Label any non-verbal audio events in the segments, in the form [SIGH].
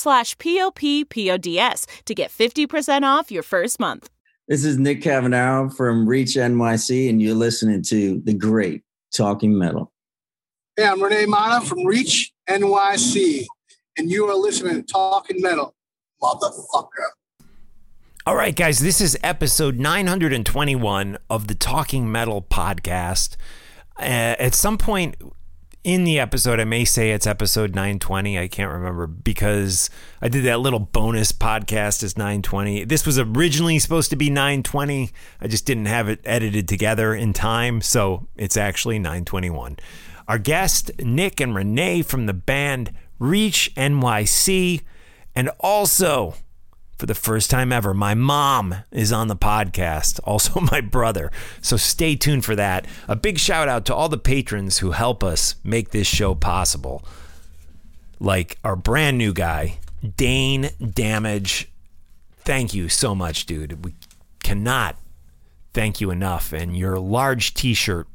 slash p-o-p-p-o-d-s to get 50% off your first month. This is Nick Cavanaugh from Reach NYC, and you're listening to the great Talking Metal. Hey, I'm Renee Mana from Reach NYC, and you are listening to Talking Metal, motherfucker. All right, guys, this is episode 921 of the Talking Metal podcast. Uh, at some point in the episode, I may say it's episode 920. I can't remember because I did that little bonus podcast as 920. This was originally supposed to be 920. I just didn't have it edited together in time, so it's actually 921. Our guest, Nick and Renee from the band Reach NYC, and also for the first time ever. My mom is on the podcast, [LAUGHS] also my brother. So stay tuned for that. A big shout out to all the patrons who help us make this show possible. Like our brand new guy, Dane Damage. Thank you so much, dude. We cannot thank you enough. And your large t shirt,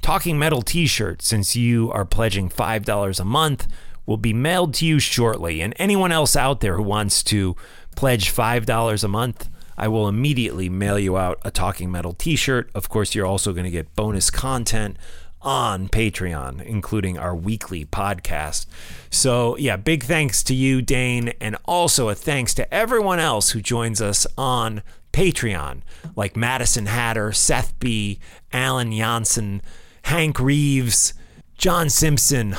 Talking Metal t shirt, since you are pledging $5 a month, will be mailed to you shortly. And anyone else out there who wants to pledge $5 a month, I will immediately mail you out a Talking Metal t shirt. Of course, you're also going to get bonus content on Patreon, including our weekly podcast. So, yeah, big thanks to you, Dane, and also a thanks to everyone else who joins us on Patreon, like Madison Hatter, Seth B., Alan Janssen, Hank Reeves, John Simpson,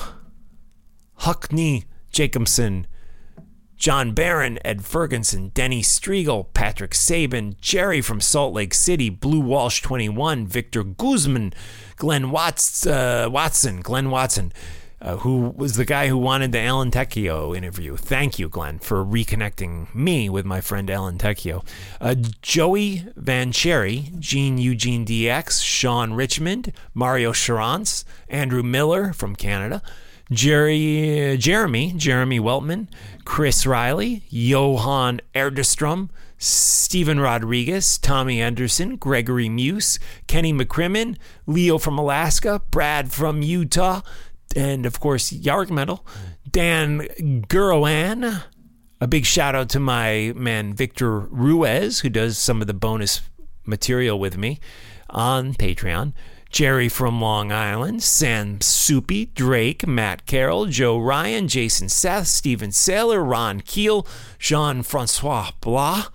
Huckney Jacobson, John Barron, Ed Ferguson, Denny Strigl, Patrick Sabin, Jerry from Salt Lake City, Blue Walsh 21, Victor Guzman, Glenn Watts, uh, Watson, Glenn Watson, uh, who was the guy who wanted the Alan Tecchio interview. Thank you, Glenn, for reconnecting me with my friend Alan Tecchio. Uh, Joey Van Cherry, Gene Eugene DX, Sean Richmond, Mario Charance, Andrew Miller from Canada. Jerry, Jeremy, Jeremy Weltman, Chris Riley, Johan Erdestrom, Stephen Rodriguez, Tommy Anderson, Gregory Muse, Kenny McCrimmon, Leo from Alaska, Brad from Utah, and of course, Yarg Metal, Dan Gurrowan. A big shout out to my man Victor Ruiz, who does some of the bonus material with me on Patreon. Jerry from Long Island, Sam Soupy, Drake, Matt Carroll, Joe Ryan, Jason Seth, Steven Saylor, Ron Keel, Jean Francois Blah,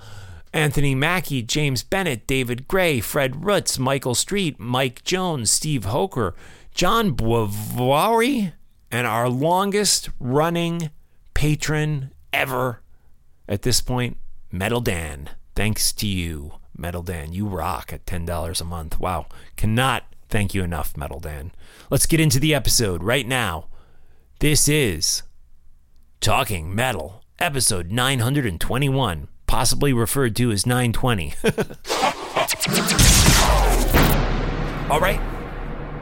Anthony Mackey, James Bennett, David Gray, Fred Roots, Michael Street, Mike Jones, Steve Hoker, John Boivoiri, and our longest running patron ever at this point, Metal Dan. Thanks to you, Metal Dan. You rock at $10 a month. Wow. Cannot Thank you enough, Metal Dan. Let's get into the episode right now. This is Talking Metal, episode 921, possibly referred to as 920. [LAUGHS] All right.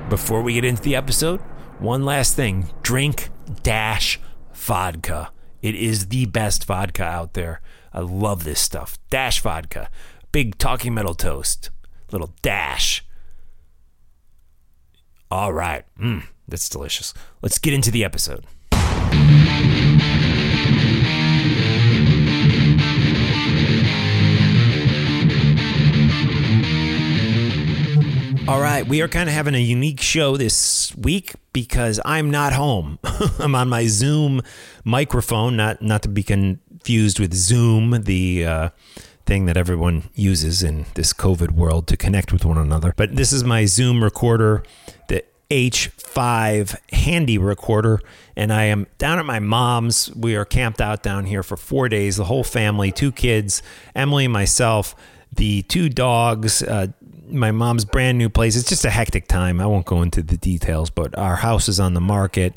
Before we get into the episode, one last thing drink dash vodka. It is the best vodka out there. I love this stuff. Dash vodka. Big talking metal toast. Little dash All right. Mm, that's delicious. Let's get into the episode. All right, we are kind of having a unique show this week because I'm not home. [LAUGHS] I'm on my Zoom microphone, not not to be confused with Zoom, the uh, thing that everyone uses in this COVID world to connect with one another. But this is my Zoom recorder, the H5 handy recorder, and I am down at my mom's. We are camped out down here for four days, the whole family, two kids, Emily myself, the two dogs. Uh, my mom's brand new place. It's just a hectic time. I won't go into the details, but our house is on the market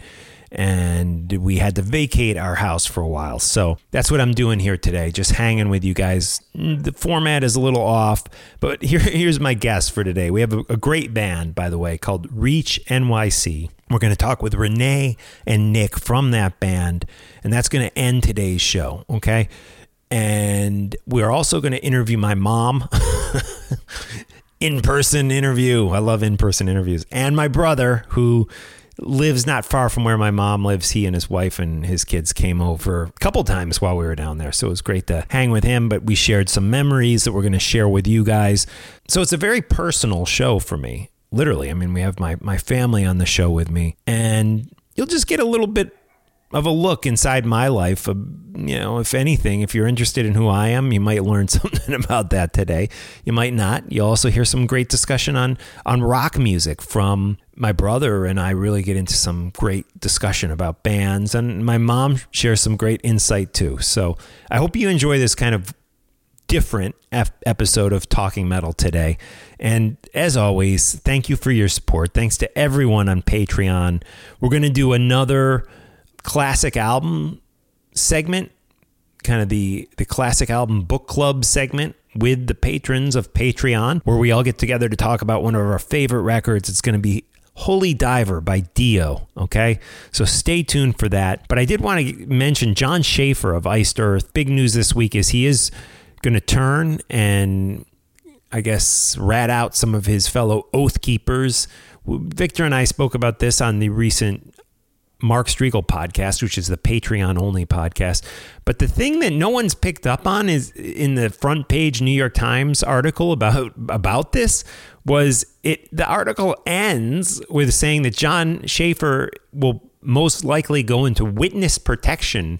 and we had to vacate our house for a while. So that's what I'm doing here today, just hanging with you guys. The format is a little off, but here, [LAUGHS] here's my guest for today. We have a, a great band, by the way, called Reach NYC. We're going to talk with Renee and Nick from that band, and that's going to end today's show, okay? And we're also going to interview my mom. [LAUGHS] in person interview. I love in person interviews. And my brother, who lives not far from where my mom lives. He and his wife and his kids came over a couple times while we were down there. So it was great to hang with him, but we shared some memories that we're going to share with you guys. So it's a very personal show for me. Literally, I mean, we have my my family on the show with me and you'll just get a little bit of a look inside my life. You know, if anything, if you're interested in who I am, you might learn [LAUGHS] something about that today. You might not. You'll also hear some great discussion on on rock music from my brother and I really get into some great discussion about bands and my mom shares some great insight too. So, I hope you enjoy this kind of different episode of Talking Metal today. And as always, thank you for your support. Thanks to everyone on Patreon. We're going to do another classic album segment, kind of the the classic album book club segment with the patrons of Patreon, where we all get together to talk about one of our favorite records. It's going to be Holy Diver by Dio. Okay. So stay tuned for that. But I did want to mention Jon Schaffer of Iced Earth. Big news this week is he is going to turn and I guess rat out some of his fellow Oath Keepers. Victor and I spoke about this on the recent Mark Strigl podcast, which is the Patreon only podcast. But the thing that no one's picked up on is in the front page New York Times article about about this was it the article ends with saying that Jon Schaffer will most likely go into witness protection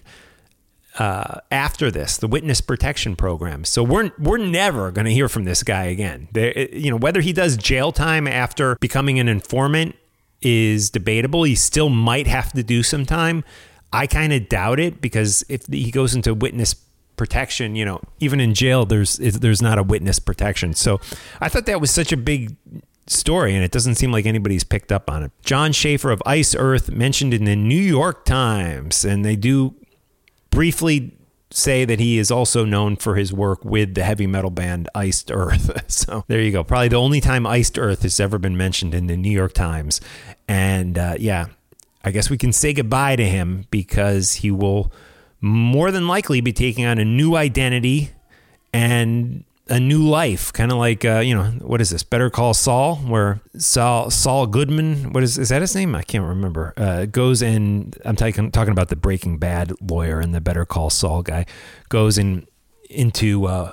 uh, after this, the witness protection program. So we're we're never going to hear from this guy again. There, you know, whether he does jail time after becoming an informant is debatable. He still might have to do some time. I kind of doubt it because if he goes into witness protection, you know, even in jail, there's there's not a witness protection. So I thought that was such a big story, and it doesn't seem like anybody's picked up on it. Jon Schaffer of Iced Earth mentioned in the New York Times, and they do briefly say that he is also known for his work with the heavy metal band Iced Earth. [LAUGHS] so there you go. Probably the only time Iced Earth has ever been mentioned in the New York Times. And uh, yeah, I guess we can say goodbye to him because he will more than likely be taking on a new identity and a new life, kind of like uh, you know what is this? Better Call Saul, where Saul Saul Goodman, what is is that his name? I can't remember. Uh, goes and I'm talking talking about the Breaking Bad lawyer and the Better Call Saul guy goes in into uh,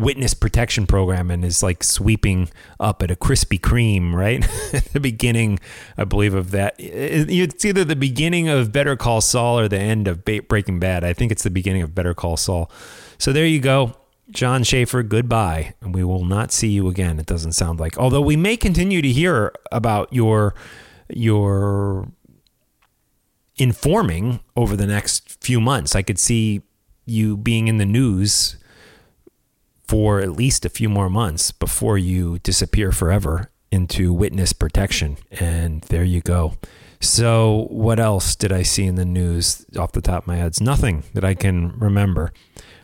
witness protection program and is like sweeping up at a Krispy Kreme, right? [LAUGHS] the beginning, I believe of that. It's either the beginning of Better Call Saul or the end of Breaking Bad. I think it's the beginning of Better Call Saul. So there you go. Jon Schaffer, goodbye. And we will not see you again. It doesn't sound like. Although we may continue to hear about your your informing over the next few months. I could see you being in the news for at least a few more months before you disappear forever into witness protection. And there you go. So, what else did I see in the news off the top of my head? It's nothing that I can remember.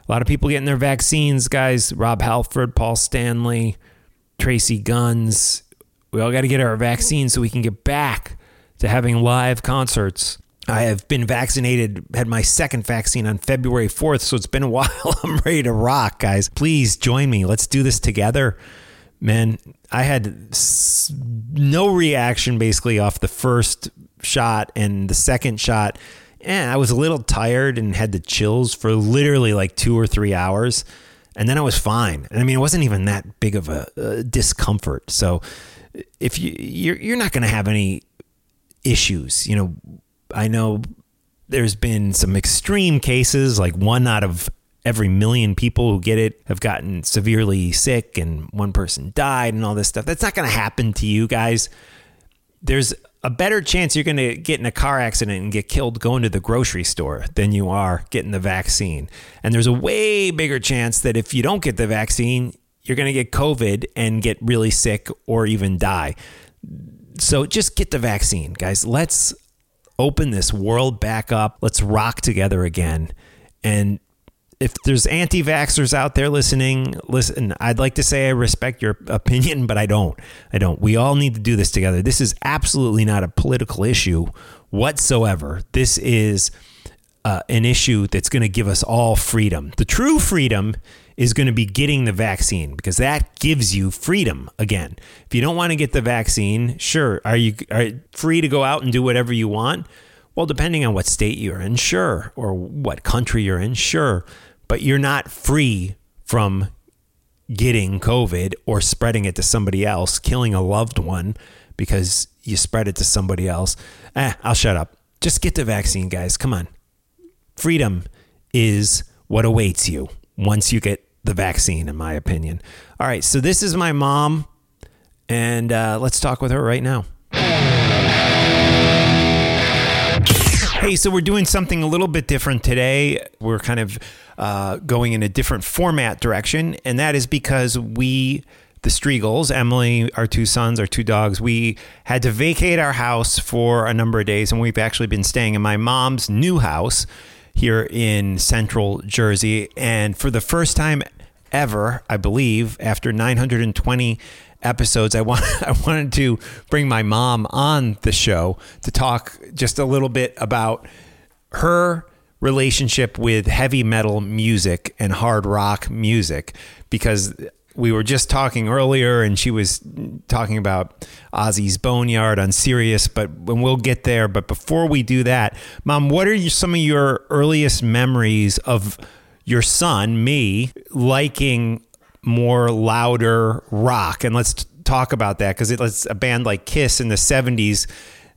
A lot of people getting their vaccines, guys. Rob Halford, Paul Stanley, Tracii Guns. We all got to get our vaccines so we can get back to having live concerts. I have been vaccinated, had my second vaccine on February 4th, so it's been a [LAUGHS] while. I'm ready to rock, guys. Please join me. Let's do this together. man, I had no reaction basically off the first shot and the second shot. And I was a little tired and had the chills for literally like two or three hours. And then I was fine. And I mean, it wasn't even that big of a, a discomfort. So if you, you're, you're not going to have any issues, you know, I know there's been some extreme cases, like one out of every million people who get it have gotten severely sick and one person died and all this stuff. That's not going to happen to you guys. There's a better chance you're going to get in a car accident and get killed going to the grocery store than you are getting the vaccine. And there's a way bigger chance that if you don't get the vaccine, you're going to get COVID and get really sick or even die. So just get the vaccine, guys. Let's open this world back up. Let's rock together again. And if there's anti vaxxers out there listening, listen, I'd like to say I respect your opinion, but I don't. I don't. We all need to do this together. This is absolutely not a political issue whatsoever. This is uh, an issue that's going to give us all freedom. The true freedom is going to be getting the vaccine because that gives you freedom again. If you don't want to get the vaccine, sure, are you are free to go out and do whatever you want? Well, depending on what state you're in, sure, or what country you're in, sure, but you're not free from getting COVID or spreading it to somebody else, killing a loved one because you spread it to somebody else. Eh, I'll shut up. Just get the vaccine, guys. Come on. Freedom is what awaits you once you get the vaccine, in my opinion. All right, so this is my mom, and uh, let's talk with her right now. Hey, so we're doing something a little bit different today. We're kind of uh, going in a different format direction, and that is because we, the Strigls, Emily, our two sons, our two dogs, we had to vacate our house for a number of days, and we've actually been staying in my mom's new house here in central Jersey. And for the first time ever, I believe, after 920 episodes, I want [LAUGHS] I wanted to bring my mom on the show to talk just a little bit about her relationship with heavy metal music and hard rock music because we were just talking earlier and she was talking about Ozzy's Boneyard on Sirius, but when we'll get there. But before we do that, Mom, what are you, some of your earliest memories of your son, me, liking more louder rock? And let's talk about that because it's a band like Kiss in the 70s.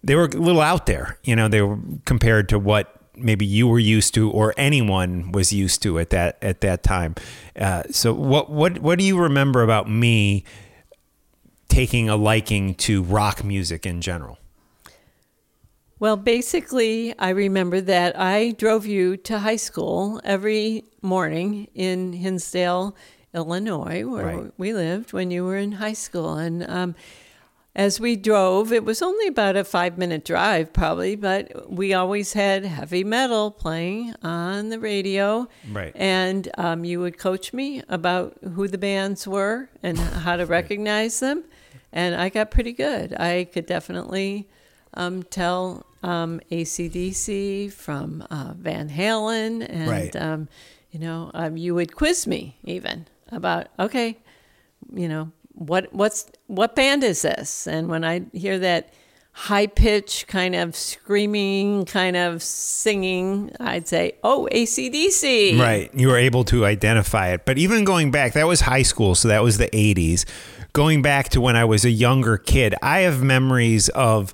They were a little out there, you know, they were compared to what maybe you were used to or anyone was used to at that at that time. Uh, so what what what do you remember about me taking a liking to rock music in general? Well, basically, I remember that I drove you to high school every morning in Hinsdale, Illinois, where Right. we lived when you were in high school. And um, as we drove, it was only about a five minute drive, probably, but we always had heavy metal playing on the radio. Right. And um, you would coach me about who the bands were and how to recognize them. And I got pretty good. I could definitely um, tell um, ACDC from uh, Van Halen. And, Right. um, you know, um, you would quiz me even about, okay, you know, what what's what band is this? And when I hear that high pitch kind of screaming, kind of singing, I'd say, "Oh, ACDC." Right. You were able to identify it. But even going back, that was high school, so that was the 80s. Going back to when I was a younger kid, I have memories of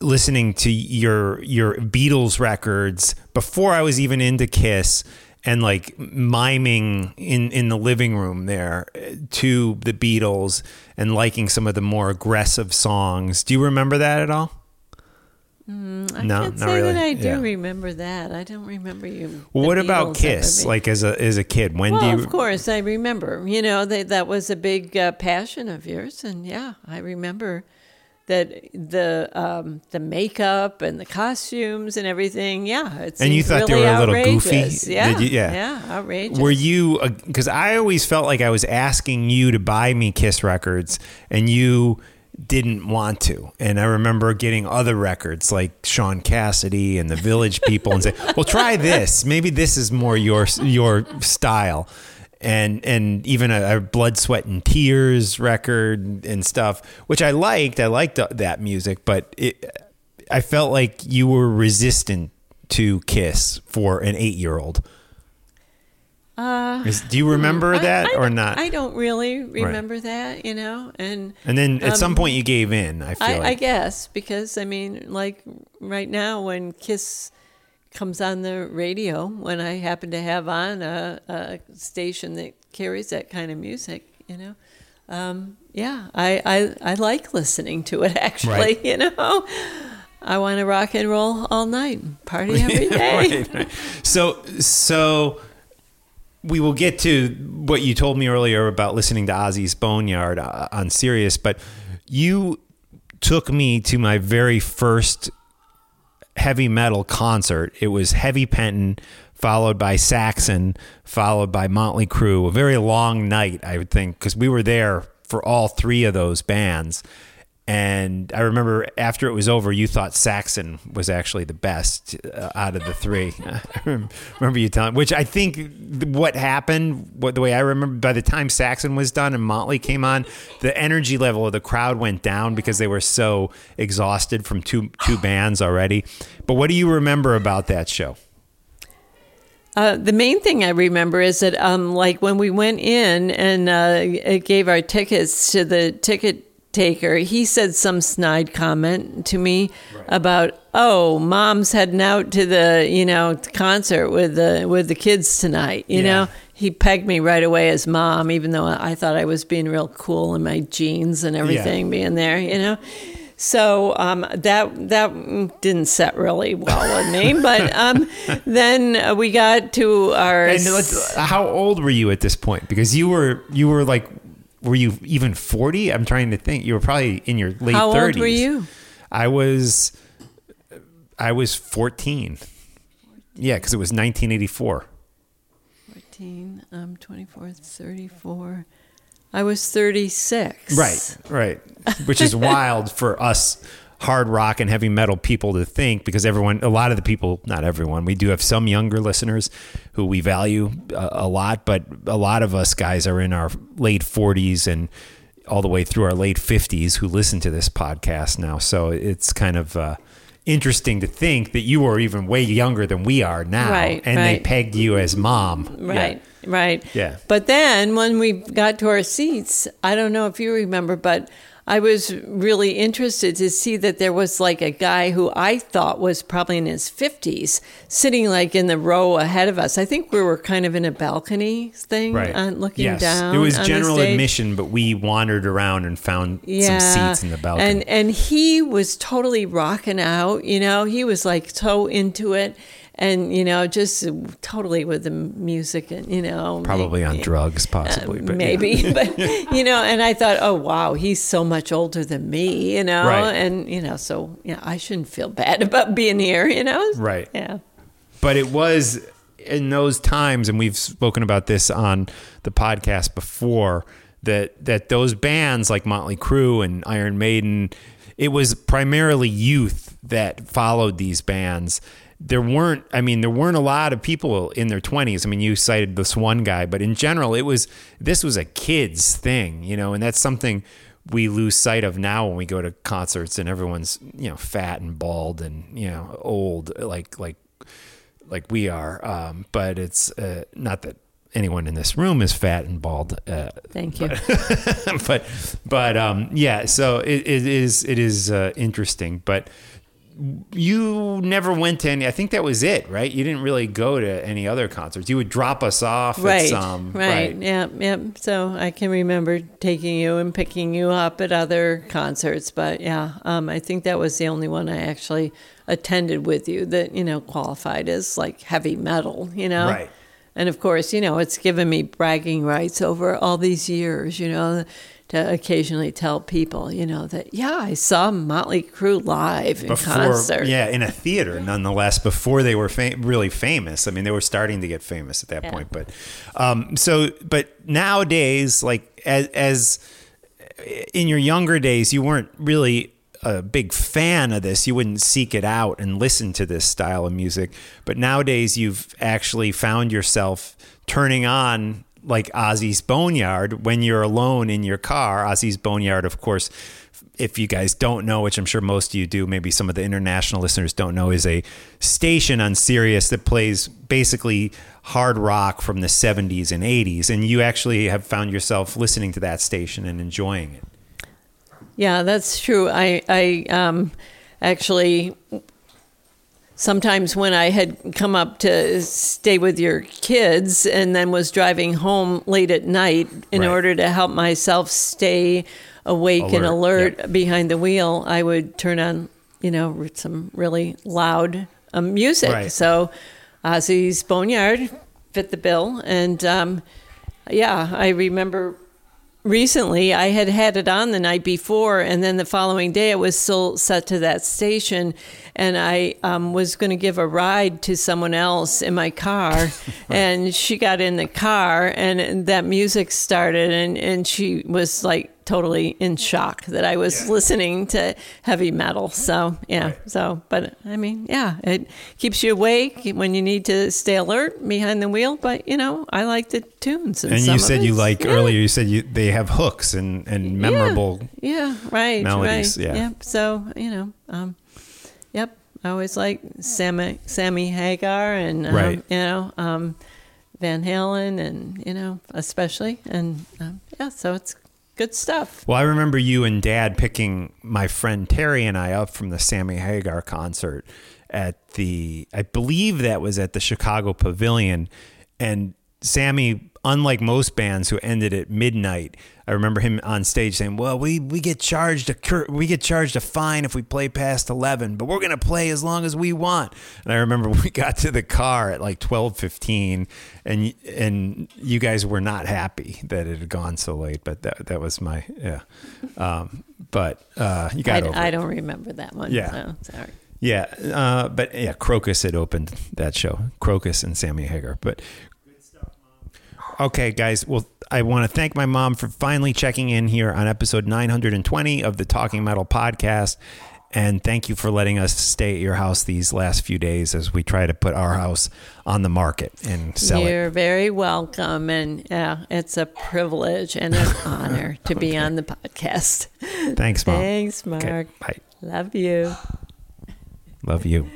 listening to your your Beatles records before I was even into Kiss and like miming in in the living room there uh, to the Beatles and liking some of the more aggressive songs. Do you remember that at all? I No, can't not say really. that I do Yeah. remember that. I don't remember you. Well, what about Beatles ever Kiss? Like as a as a kid, when well, do you? of course, I remember. You know, that that was a big uh, passion of yours, and yeah, I remember that the um, the makeup and the costumes and everything. Yeah, it And you thought they really were a little goofy? outrageous. Yeah, Did you- yeah. yeah, outrageous. Were you? Because I always felt like I was asking you to buy me Kiss records, and you didn't want to. And I remember getting other records like Sean Cassidy and the Village People, and say, "Well, try this. Maybe this is more your your style." And and even a, a blood, sweat, and tears record and stuff, which I liked. I liked that music, but it, I felt like you were resistant to Kiss for an eight year old. Uh, Is, do you remember I- that I or don't- I don't really remember that, you know, and and then at some um, point you gave in. I feel I, I guess because I mean, like right now when Kiss comes on the radio, when I happen to have on a, a station that carries that kind of music, you know, um, yeah, I, I I like listening to it. [LAUGHS] Actually, Right. you know, I want to rock and roll all night, party [LAUGHS] every day. right, right. So so we will get to what you told me earlier about listening to Ozzy's Boneyard uh, on Sirius, but you took me to my very first heavy metal concert. It was Heavy Pettin, followed by Saxon, followed by Motley Crue. A very long night, I would think, because we were there for all three of those bands. And I remember after it was over, you thought Saxon was actually the best uh, out of the three. [LAUGHS] I remember you telling, which I think what happened, what the way I remember, by the time Saxon was done and Motley came on, the energy level of the crowd went down because they were so exhausted from two two bands already. But what do you remember about that show? Uh, the main thing I remember is that, um, like when we went in and uh, gave our tickets to the ticket taker, he said some snide comment to me about, "Oh, mom's heading out to the you know concert with the with the kids tonight." You Yeah. know, he pegged me right away as mom, even though I thought I was being real cool in my jeans and everything, being there. You know. So um, that that didn't set really well with me, [LAUGHS] but um, then uh, we got to our And how old were you at this point? Because you were you were like, were you even forty? I'm trying to think. You were probably in your late How old 30s. were you? I was, I was 14. Yeah, because it was 1984. 14, um, 24, 34. I was 36. Right, right. Which is wild for us hard rock and heavy metal people to think because everyone, a lot of the people, not everyone, we do have some younger listeners who we value a, a lot, but a lot of us guys are in our late 40s and all the way through our late 50s who listen to this podcast now. So it's kind of uh, interesting to think that you were even way younger than we are now. Right, and they pegged you as mom. Right, right. Yeah. But then when we got to our seats, I don't know if you remember, but I was really interested to see that there was like a guy who I thought was probably in his 50s sitting like in the row ahead of us. I think we were kind of in a balcony thing, Right. uh, looking yes. down. It was general admission, but we wandered around and found some seats in the balcony. And and he was totally rocking out, you know, he was like so into it and you know, just totally with the music and you know Probably on drugs, possibly. Uh, but yeah. maybe [LAUGHS] but you know and i thought oh wow he's so much older than me you know Right. and you know so yeah i shouldn't feel bad [LAUGHS] about being here you know Right. yeah But it was in those times, and we've spoken about this on the podcast before, that that those bands like Motley Crue and Iron Maiden, it was primarily youth that followed these bands. There weren't, I mean, there weren't a lot of people in their 20s. I mean, you cited this one guy, but in general, it was, this was a kid's thing, you know, and that's something we lose sight of now when we go to concerts and everyone's, you know, fat and bald and, you know, old, like, like, like we are. Um, but it's uh, not that anyone in this room is fat and bald. Uh, thank you but [LAUGHS] but um, yeah, so it, it is it is uh, interesting. But you never went to any. I think that was it, right? You didn't really go to any other concerts. You would drop us off right at some. right yeah yeah so i can remember taking you and picking you up at other concerts but yeah um, i think that was the only one i actually attended with you that you know qualified as like heavy metal you know Right. And of course, you know, it's given me bragging rights over all these years, you know, to occasionally tell people, you know, that, yeah, I saw Motley Crue live in Before, concert. yeah, in a theater, nonetheless. Before they were fam- really famous, I mean, they were starting to get famous at that Yeah. point. But um, so, but nowadays, like as, as in your younger days, you weren't really a big fan of this. You wouldn't seek it out and listen to this style of music. But nowadays, you've actually found yourself turning on like Ozzy's Boneyard when you're alone in your car. Ozzy's Boneyard, of course, if you guys don't know, which I'm sure most of you do, maybe some of the international listeners don't know, is a station on Sirius that plays basically hard rock from the 70s and 80s. And you actually have found yourself listening to that station and enjoying it. Yeah, that's true. I, I um, actually sometimes when I had come up to stay with your kids and then was driving home late at night in Right. order to help myself stay awake and Alert, alert behind the wheel, I would turn on, you know, some really loud um, music. Right. So Ozzy's Boneyard fit the bill. And um, yeah, I remember recently I had had it on the night before, and then the following day it was still set to that station, and I um, was going to give a ride to someone else in my car, [LAUGHS] and she got in the car, and that music started, and and she was like totally in shock that I was listening to heavy metal. So yeah, so but I mean, yeah, it keeps you awake when you need to stay alert behind the wheel. But you know, I like the tunes. And, And some you of said you like yeah. earlier, you said you, they have hooks and, and memorable. Yeah, right. melodies, Right. yeah. Yep. So you know, um, yep. I always like Sammy, Sammy Hagar and um, Right. you know um, Van Halen and you know especially and um, yeah. So it's good stuff. Well, I remember you and Dad picking my friend Terry and I up from the Sammy Hagar concert at the, I believe that was at the Chicago Pavilion. And Sammy, unlike most bands who ended at midnight, I remember him on stage saying, "Well, we we get charged a cur- we get charged a fine if we play past 11, but we're going to play as long as we want." And I remember [LAUGHS] we got to the car at like 12:15 and and you guys were not happy that it had gone so late, but that that was my yeah. Um, but uh, you got I, over I it. don't remember that one. Yeah. So, sorry. Yeah, uh, but yeah, Krokus had opened that show. Krokus and Sammy Hagar. But okay, guys. Well, I want to thank my mom for finally checking in here on episode 920 of the Talking Metal podcast. And thank you for letting us stay at your house these last few days as we try to put our house on the market and sell it. You're very welcome, and yeah, it's a privilege and an [LAUGHS] honor to be on the podcast. Thanks, mom. Thanks, Mark. Okay, bye. Love you. Love you.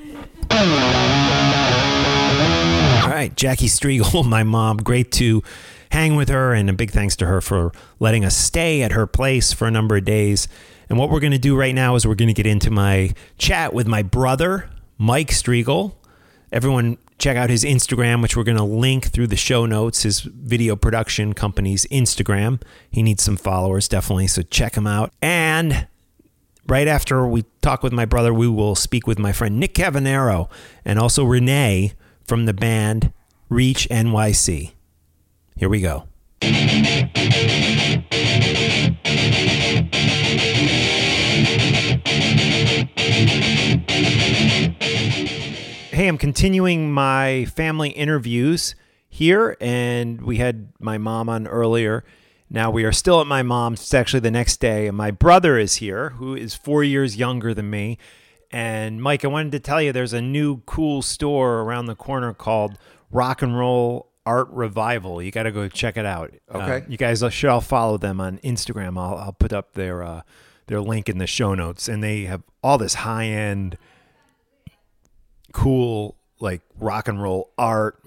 [LAUGHS] All right, Jackie Strigl, [LAUGHS] my mom. Great to hang with her, and a big thanks to her for letting us stay at her place for a number of days. And what we're going to do right now is we're going to get into my chat with my brother, Mike Strigl. Everyone, check out his Instagram, which we're going to link through the show notes, his video production company's Instagram. He needs some followers, definitely, so check him out. And right after we talk with my brother, we will speak with my friend Nick Cavanero and also Renee from the band Reach NYC. Here we go. Hey, I'm continuing my family interviews here, and we had my mom on earlier. Now we are still at my mom's. It's actually the next day, and my brother is here, who is four years younger than me. And Mike, I wanted to tell you there's a new cool store around the corner called Rock and Roll Art Revival. You got to go check it out. Okay. Uh, you guys should all follow them on Instagram. I'll, I'll put up their uh, their link in the show notes, and they have all this high end cool like rock and roll art,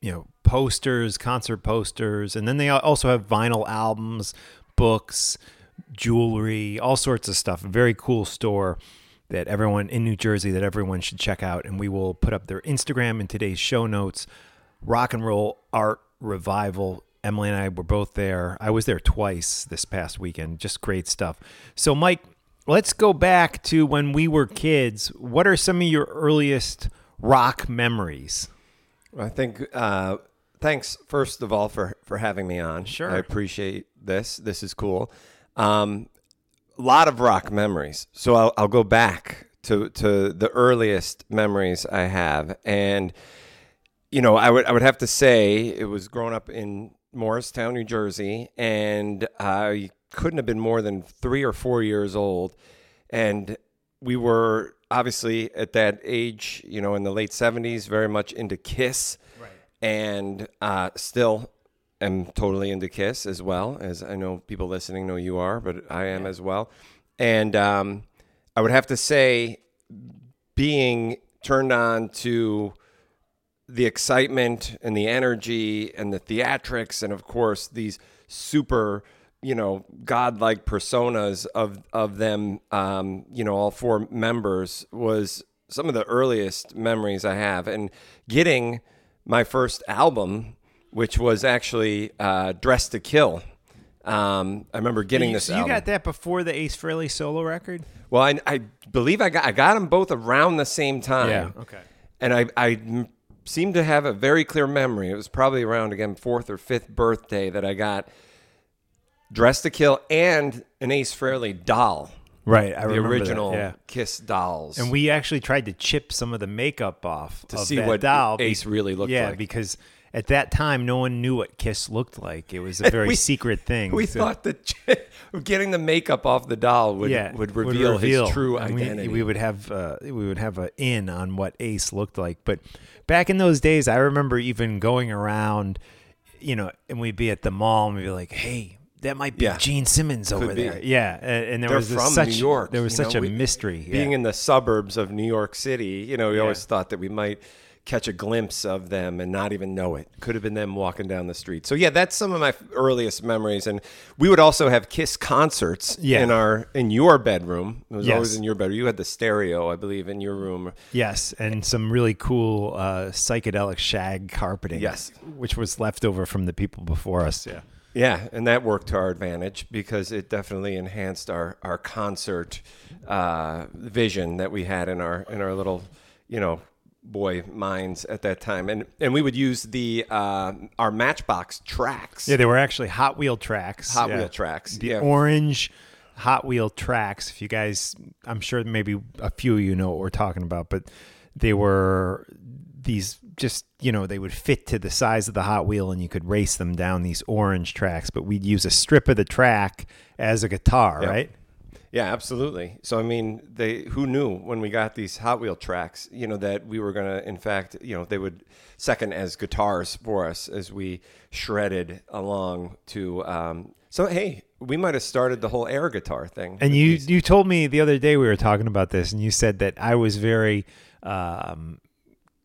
you know, posters, concert posters, and then they also have vinyl albums, books, jewelry, all sorts of stuff. Very cool store that everyone in New Jersey that everyone should check out and we will put up their Instagram in today's show notes. Rock and roll art revival. Emily and I were both there. I was there twice this past weekend. Just great stuff. So Mike, let's go back to when we were kids. What are some of your earliest rock memories? I think. Uh, thanks first of all for for having me on. Sure. I appreciate this. This is cool. Um, a lot of rock memories. So I'll, I'll go back to to the earliest memories I have, and you know, I would I would have to say it was growing up in Morristown, New Jersey, and I couldn't have been more than three or four years old, and we were obviously at that age, you know, in the late '70s, very much into Kiss, and uh, still am totally into Kiss as well as I know people listening know you are, but I am as well. And um, I would have to say, being turned on to the excitement and the energy and the theatrics, and of course these super, you know, godlike personas of of them, um, you know, all four members was some of the earliest memories I have, and getting my first album, which was actually uh, "Dressed to Kill." Um, I remember getting You- this. so you album. got that before the Ace Frehley solo record? Well, I, I believe I got I got them both around the same time. Yeah. Okay. And I I m- seem to have a very clear memory. It was probably around again fourth or fifth birthday that I got Dressed to Kill and an Ace Frehley doll, Right. I the remember that, original Yeah. Kiss dolls. And we actually tried to chip some of the makeup off To see what doll. Ace really looked yeah, like. because at that time, no one knew what Kiss looked like. It was a [LAUGHS] very We- secret thing. we So- thought that [LAUGHS] getting the makeup off the doll would yeah, would, reveal his true and we- identity. We, would have uh, we would have an in on what Ace looked like. But back in those days, I remember even going around, you know, and we'd be at the mall and we'd be like, "Hey, that might be Yeah. Gene Simmons over be. there." Yeah, and, and there They're was from such New York. there was such know, a we- mystery. Being yeah. in the suburbs of New York City, you know, we always thought that we might catch a glimpse of them and not even know it. Could have been them walking down the street. So yeah, that's some of my earliest memories. And we would also have Kiss concerts Yeah. in our in your bedroom. It was Yes. always in your bedroom. You had the stereo, I believe, in your room. Yes, and some really cool uh, psychedelic shag carpeting. Yes. which was left over from the people before us. Yeah, Yeah, and that worked to our advantage because it definitely enhanced our our concert uh, vision that we had in our in our little, you know, boy minds at that time. And and we would use the uh, our Matchbox tracks. yeah, they were actually Hot Wheel tracks. Hot yeah. Wheel tracks. The yeah. orange Hot Wheel tracks. If you guys, I'm sure maybe a few of you know what we're talking about, but they were these just you know they would fit to the size of the Hot Wheel, and you could race them down these orange tracks. But we'd use a strip of the track as a guitar, Yeah. right? Yeah, absolutely. So I mean, they who knew when we got these Hot Wheel tracks, you know, that we were gonna, in fact, you know, they would second as guitars for us as we shredded along to. Um, so hey, we might have started the whole air guitar thing. And you these. you told me the other day we were talking about this, and you said that I was very um,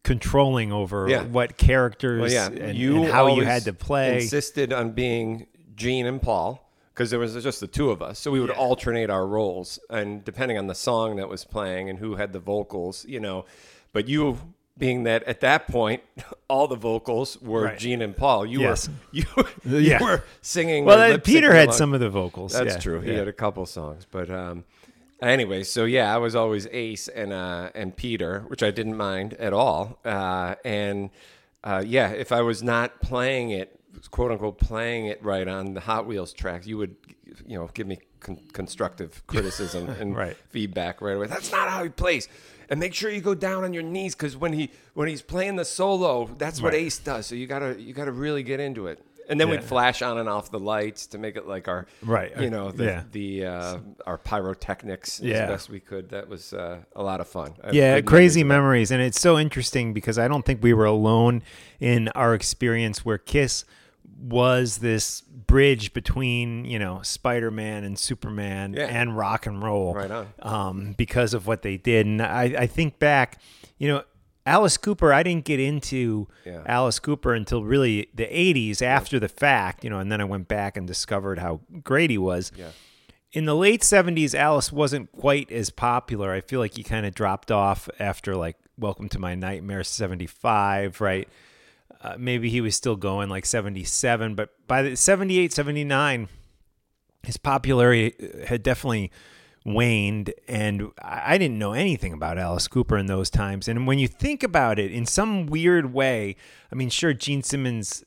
controlling over Yeah. what characters well, yeah, and, you and how you had to play. Insisted on being Gene and Paul because there was just the two of us, so we would alternate our roles, and depending on the song that was playing and who had the vocals, you know. But you. Being that at that point, [LAUGHS] all the vocals were Right. Gene and Paul. You Yes. were [LAUGHS] you, you Yeah. were singing. well, Peter had along. some of the vocals. That's yeah, true. He yeah. had a couple songs, but um, anyway, so yeah, I was always Ace and uh, and Peter, which I didn't mind at all. Uh, and uh, yeah, if I was not playing it, quote unquote, playing it right on the Hot Wheels tracks, you would, you know, give me con- constructive [LAUGHS] criticism and [LAUGHS] Right. feedback right away. That's not how he plays. And make sure you go down on your knees because when he when he's playing the solo, that's what Right. Ace does. So you gotta you gotta really get into it. And then we'd flash on and off the lights to make it like our Right. you know the, Yeah. the uh, our pyrotechnics Yeah. as best we could. That was uh, a lot of fun. I yeah, crazy memories. And it's so interesting because I don't think we were alone in our experience where Kiss was this bridge between, you know, Spider Man and Superman Yeah. and rock and roll. Right on. Um, because of what they did. And I, I think back, you know, Alice Cooper, I didn't get into Yeah. Alice Cooper until really the 80s after the fact, you know, and then I went back and discovered how great he was. Yeah. In the late 70s, Alice wasn't quite as popular. I feel like he kind of dropped off after like Welcome to My Nightmare 75, right? Uh, maybe he was still going like 77, but by the 78, 79, his popularity uh, had definitely waned and I didn't know anything about Alice Cooper in those times. And when you think about it in some weird way, I mean, sure, Gene Simmons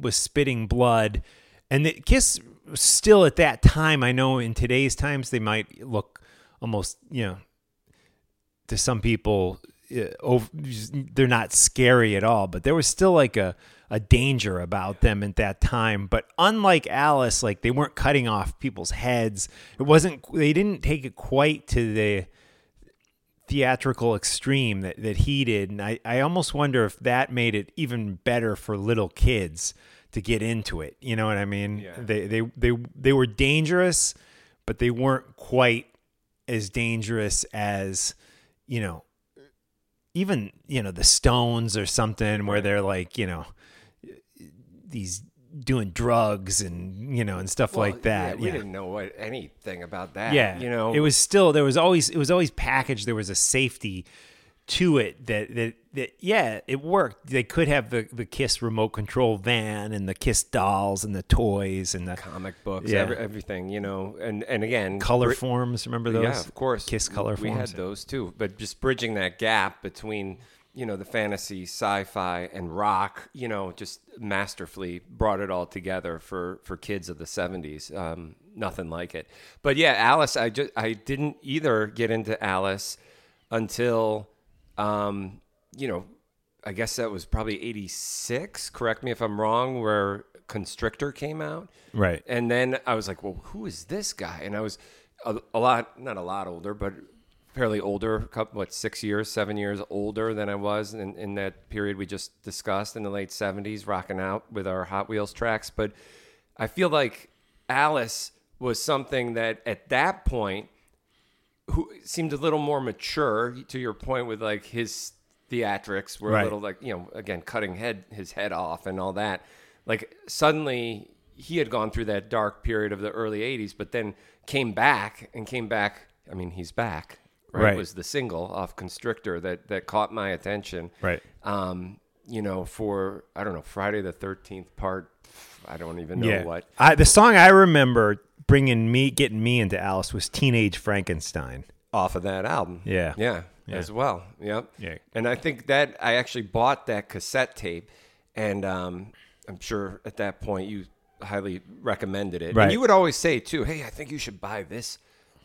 was spitting blood and the Kiss still at that time, I know in today's times they might look almost, you know, to some people Uh, over, they're not scary at all, but there was still like a a danger about them at that time. But unlike Alice, like they weren't cutting off people's heads. It wasn't. They didn't take it quite to the theatrical extreme that, that he did. And I, I almost wonder if that made it even better for little kids to get into it. You know what I mean? Yeah. They they they they were dangerous, but they weren't quite as dangerous as you know even you know the Stones or something where they're like you know these doing drugs and you know and stuff Well, like that. Yeah, we yeah. didn't know what, anything about that. Yeah, you know, it was still there was always it was always packaged. There was a safety to it that that that yeah, it worked. They could have the the Kiss remote control van and the Kiss dolls and the toys and the comic books, Yeah. every, everything. You know, and and again, color forms. Remember those? Yeah, of course. Kiss color We forms. We had those too, but just bridging that gap between you know the fantasy, sci-fi, and rock. You know, just masterfully brought it all together for for kids of the '70s. Um, nothing like it. But yeah, Alice. I just I didn't either get into Alice until um, you know. I guess that was probably '86. Correct me if I'm wrong. Where Constrictor came out. Right. And then I was like, well, who is this guy? And I was a, a lot, not a lot older, but fairly older, a couple, what, six years, seven years older than I was in, in that period we just discussed in the late 70s, rocking out with our Hot Wheels tracks. But I feel like Alice was something that at that point, who seemed a little more mature to your point with like his theatrics were Right. a little like you know again cutting head his head off and all that like suddenly he had gone through that dark period of the early 80s but then came back and came back i mean he's back right, Right. was the single off constrictor that that caught my attention Right. um you know for i don't know friday the 13th part i don't even know yeah. what I, the song I remember bringing me getting me into Alice was Teenage Frankenstein. off of that album. Yeah. Yeah. Yeah. As well. Yep. Yeah. And I think that I actually bought that cassette tape and um, I'm sure at that point you highly recommended it. Right. And you would always say too, hey, I think you should buy this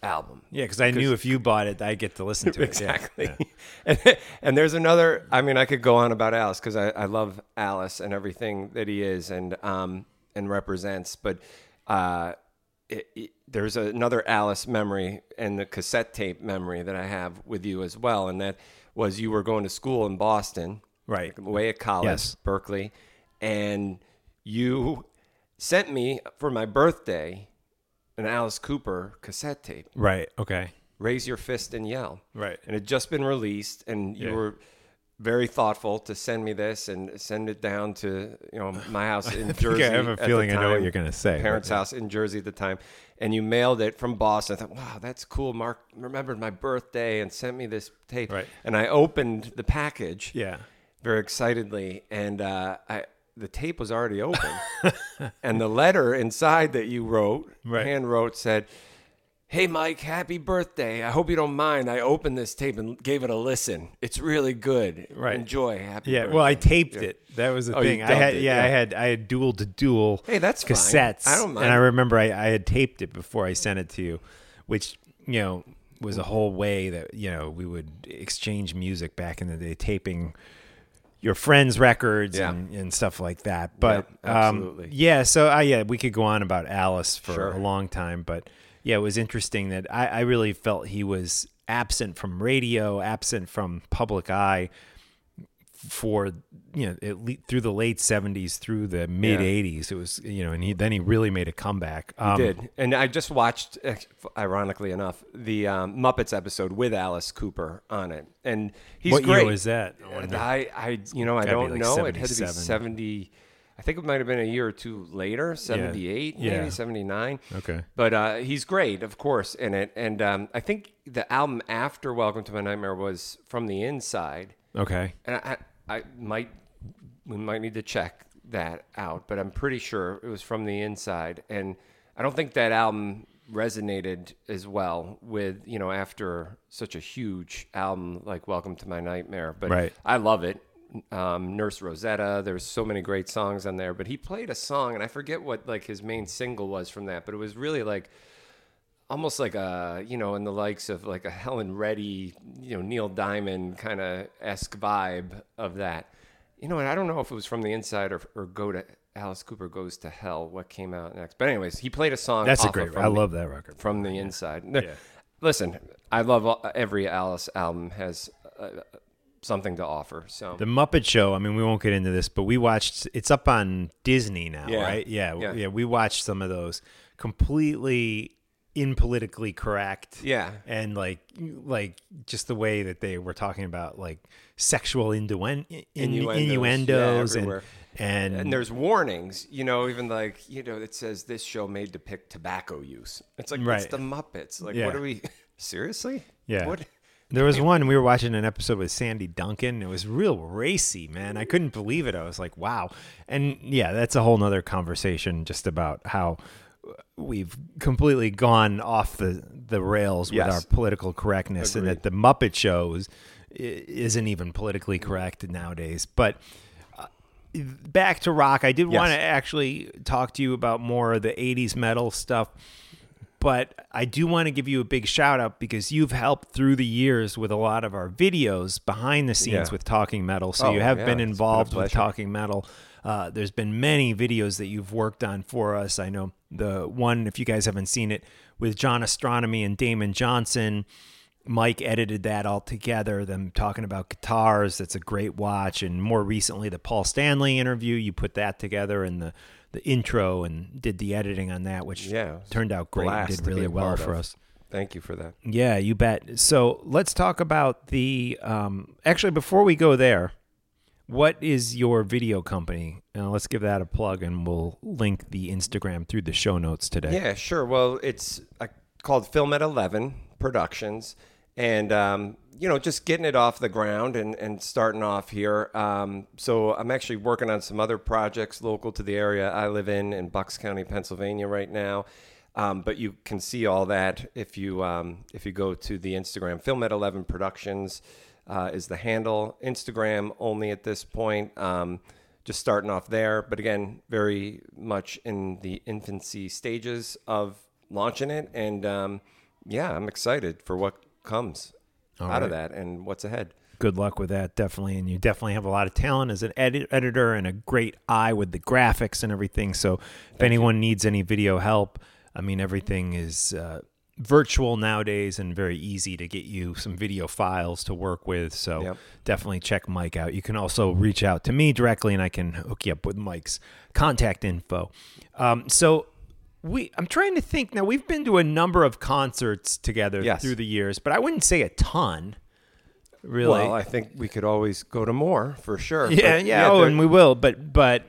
album. Yeah, because I knew if you bought it, I'd get to listen to it. [LAUGHS] Exactly. yeah. [LAUGHS] and, and there's another, I mean, I could go on about Alice because I, I love Alice and everything that he is and, um, and represents. But uh, it, it, there's another Alice memory and the cassette tape memory that I have with you as well. And that was you were going to school in Boston, Right. away at college, Yes. Berklee. And you sent me for my birthday an Alice Cooper cassette tape. Right. Okay. Raise Your Fist and Yell. Right. And it had just been released, and you Yeah. were very thoughtful to send me this and send it down to you know my house in [LAUGHS] Jersey. I have a feeling I know what you're gonna say, Parents' house in Jersey at the time, and you mailed it from Boston. I thought, wow, that's cool. Mark remembered my birthday and sent me this tape. Right. And I opened the package Yeah. very excitedly, and uh, I the tape was already open, [LAUGHS] and the letter inside that you wrote, Right. hand wrote, said, "Hey Mike, happy birthday! I hope you don't mind. I opened this tape and gave it a listen. It's really good. Right. Enjoy. Happy Yeah. birthday." Well, I taped it. That was the Oh, thing. I had it, yeah, yeah. I had I had dual to dual Hey, that's fine. cassettes. I don't mind. And. I remember I, I had taped it before I sent it to you, which you know was a whole way that you know we would exchange music back in the day, taping your friends' records Yeah. and, and stuff like that. But Yeah, um, yeah, so I yeah, we could go on about Alice for Sure. a long time, but yeah, it was interesting that I, I really felt he was absent from radio, absent from public eye for you know at le- through the late 70s through the mid 80s it was you know and he then he really made a comeback um, did. And I just watched, eh, ironically enough, the um, Muppets episode with Alice Cooper on it, and he's what great. year was that I. I, I, you know, I don't like know. It had to be seventy. I think it might have been a year or two later, seventy-eight, Yeah. maybe seventy-nine. Okay. But uh, he's great, of course, in it. And um, I think the album after Welcome to My Nightmare was From the Inside. Okay And I, I might, we might need to check that out, but I'm pretty sure it was from the inside. And I don't think that album resonated as well with, you know, after such a huge album like Welcome to My Nightmare. But Right. I love it. Um, Nurse Rozetta, there's so many great songs on there, but he played a song and I forget what like his main single was from that, but it was really like almost like a you know in the likes of like a Helen Reddy, you know Neil Diamond kind of esque vibe of that. You know, and I don't know if it was from the inside or, or go to Alice Cooper goes to hell. What came out next? But anyways, he played a song. that's a great i love that record from the inside. Yeah. Listen, I love all, every Alice album has uh, something to offer. So The Muppet Show. I mean, we won't get into this, but we watched. It's up on Disney now, Yeah. right? Yeah, Yeah. yeah, We watched some of those completely impolitically correct. Yeah. and like, like just the way that they were talking about like sexual innuen- in, Innuendos, innuendos, yeah, and everywhere. and and there's warnings, you know, even like, you know, it says this show may depict tobacco use. It's like, Right. it's the Muppets. Like, Yeah. what are we, [LAUGHS] seriously? Yeah. What? There was one we were watching an episode with Sandy Duncan. It was real racy, man. I couldn't believe it. I was like, wow. And yeah, that's a whole nother conversation just about how we've completely gone off the, the rails with our political correctness and that the Muppet shows isn't even politically correct nowadays. But uh, back to rock, I did Yes. want to actually talk to you about more of the 80s metal stuff but I do want to give you a big shout out because you've helped through the years with a lot of our videos behind the scenes Yeah. with Talking Metal. So Oh, you have yeah, been involved with. Talking Metal. Uh, there's been many videos that you've worked on for us. I know the one, if you guys haven't seen it, with John Astronomy and Damon Johnson. Mike edited that all together, them talking about guitars. That's a great watch. And more recently, the Paul Stanley interview, you put that together and the, the intro and did the editing on that, which Yeah, turned out great and did really well for of. us. Thank you for that. Yeah, you bet. So let's talk about the. Um, actually, before we go there, what is your video company? Uh, let's give that a plug, and we'll link the Instagram through the show notes today. Yeah, sure. Well, it's uh, called Film at 11 Productions. And, um, you know, just getting it off the ground and, and starting off here. Um, so I'm actually working on some other projects local to the area I live in, in Bucks County, Pennsylvania right now. Um, but you can see all that if you um, if you go to the Instagram. Film at 11 Productions uh, is the handle. Instagram only at this point. Um, just starting off there. But again, very much in the infancy stages of launching it. And um, yeah, I'm excited for what comes out of that and what's ahead. Good luck with that, definitely. And you definitely have a lot of talent as an edit- editor and a great eye with the graphics and everything. So if anyone needs any video help, I mean, everything is uh, virtual nowadays and very easy to get you some video files to work with. So Yep. definitely check Mike out. You can also reach out to me directly and I can hook you up with Mike's contact info. Um, so we I'm trying to think now we've been to a number of concerts together Yes. through the years, but I wouldn't say a ton. Really? Well, I think we could always go to more for sure. yeah, But, yeah, oh, and we will, but but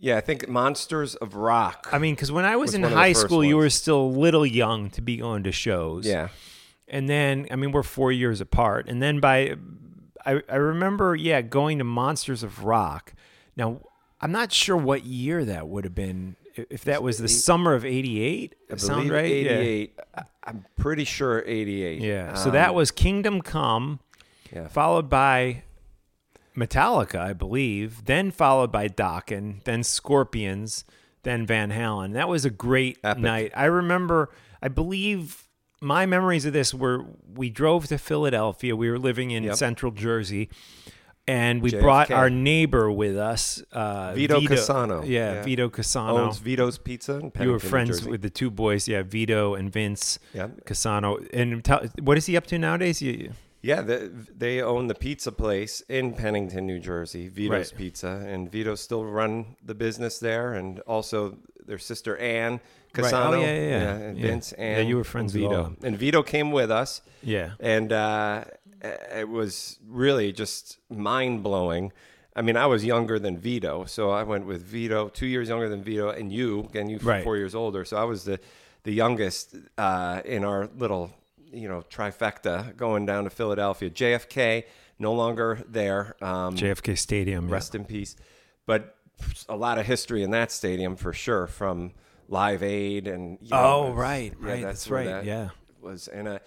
yeah, I think Monsters of Rock. I mean, because when I was, Was in one of the high school, you were still a little young to be going to shows. yeah, and then I mean, we're four years apart, and then by I I remember, yeah, going to Monsters of Rock. Now I'm not sure what year that would have been. If that was the summer of '88, I sound right? 88. I- I'm pretty sure 88. Yeah. So Um, that was Kingdom Come, Yeah. followed by Metallica, I believe, then followed by Dokken, then Scorpions, then Van Halen. That was a great Epic. night. I remember, I believe my memories of this were we drove to Philadelphia. We were living in Yep. central Jersey. And we JFK. brought our neighbor with us, uh, Vito Casano. Yeah, Yeah. Vito Casano. owns Vito's Pizza. You were friends with the two boys, yeah, Vito and Vince Yeah. Casano. And tell, what is he up to nowadays? You, Yeah, the, they own the pizza place in Pennington, New Jersey, Vito's Right. Pizza, and Vito still run the business there, and also their sister Ann Right. Casano, Oh, yeah, yeah, yeah. and Yeah. Vince, Yeah, and you were friends and with Vito, of and Vito came with us, yeah. and uh, it was really just mind blowing. I mean, I was younger than Vito, so I went with Vito, two years younger than Vito, and you, again, you Right. four years older, so I was the the youngest uh, in our little, you know, trifecta going down to Philadelphia. JFK no longer there. Um, JFK Stadium. rest in peace. But a lot of history in that stadium for sure, from Live Aid and you know, Oh, right, right, that's where right, that yeah. was and uh,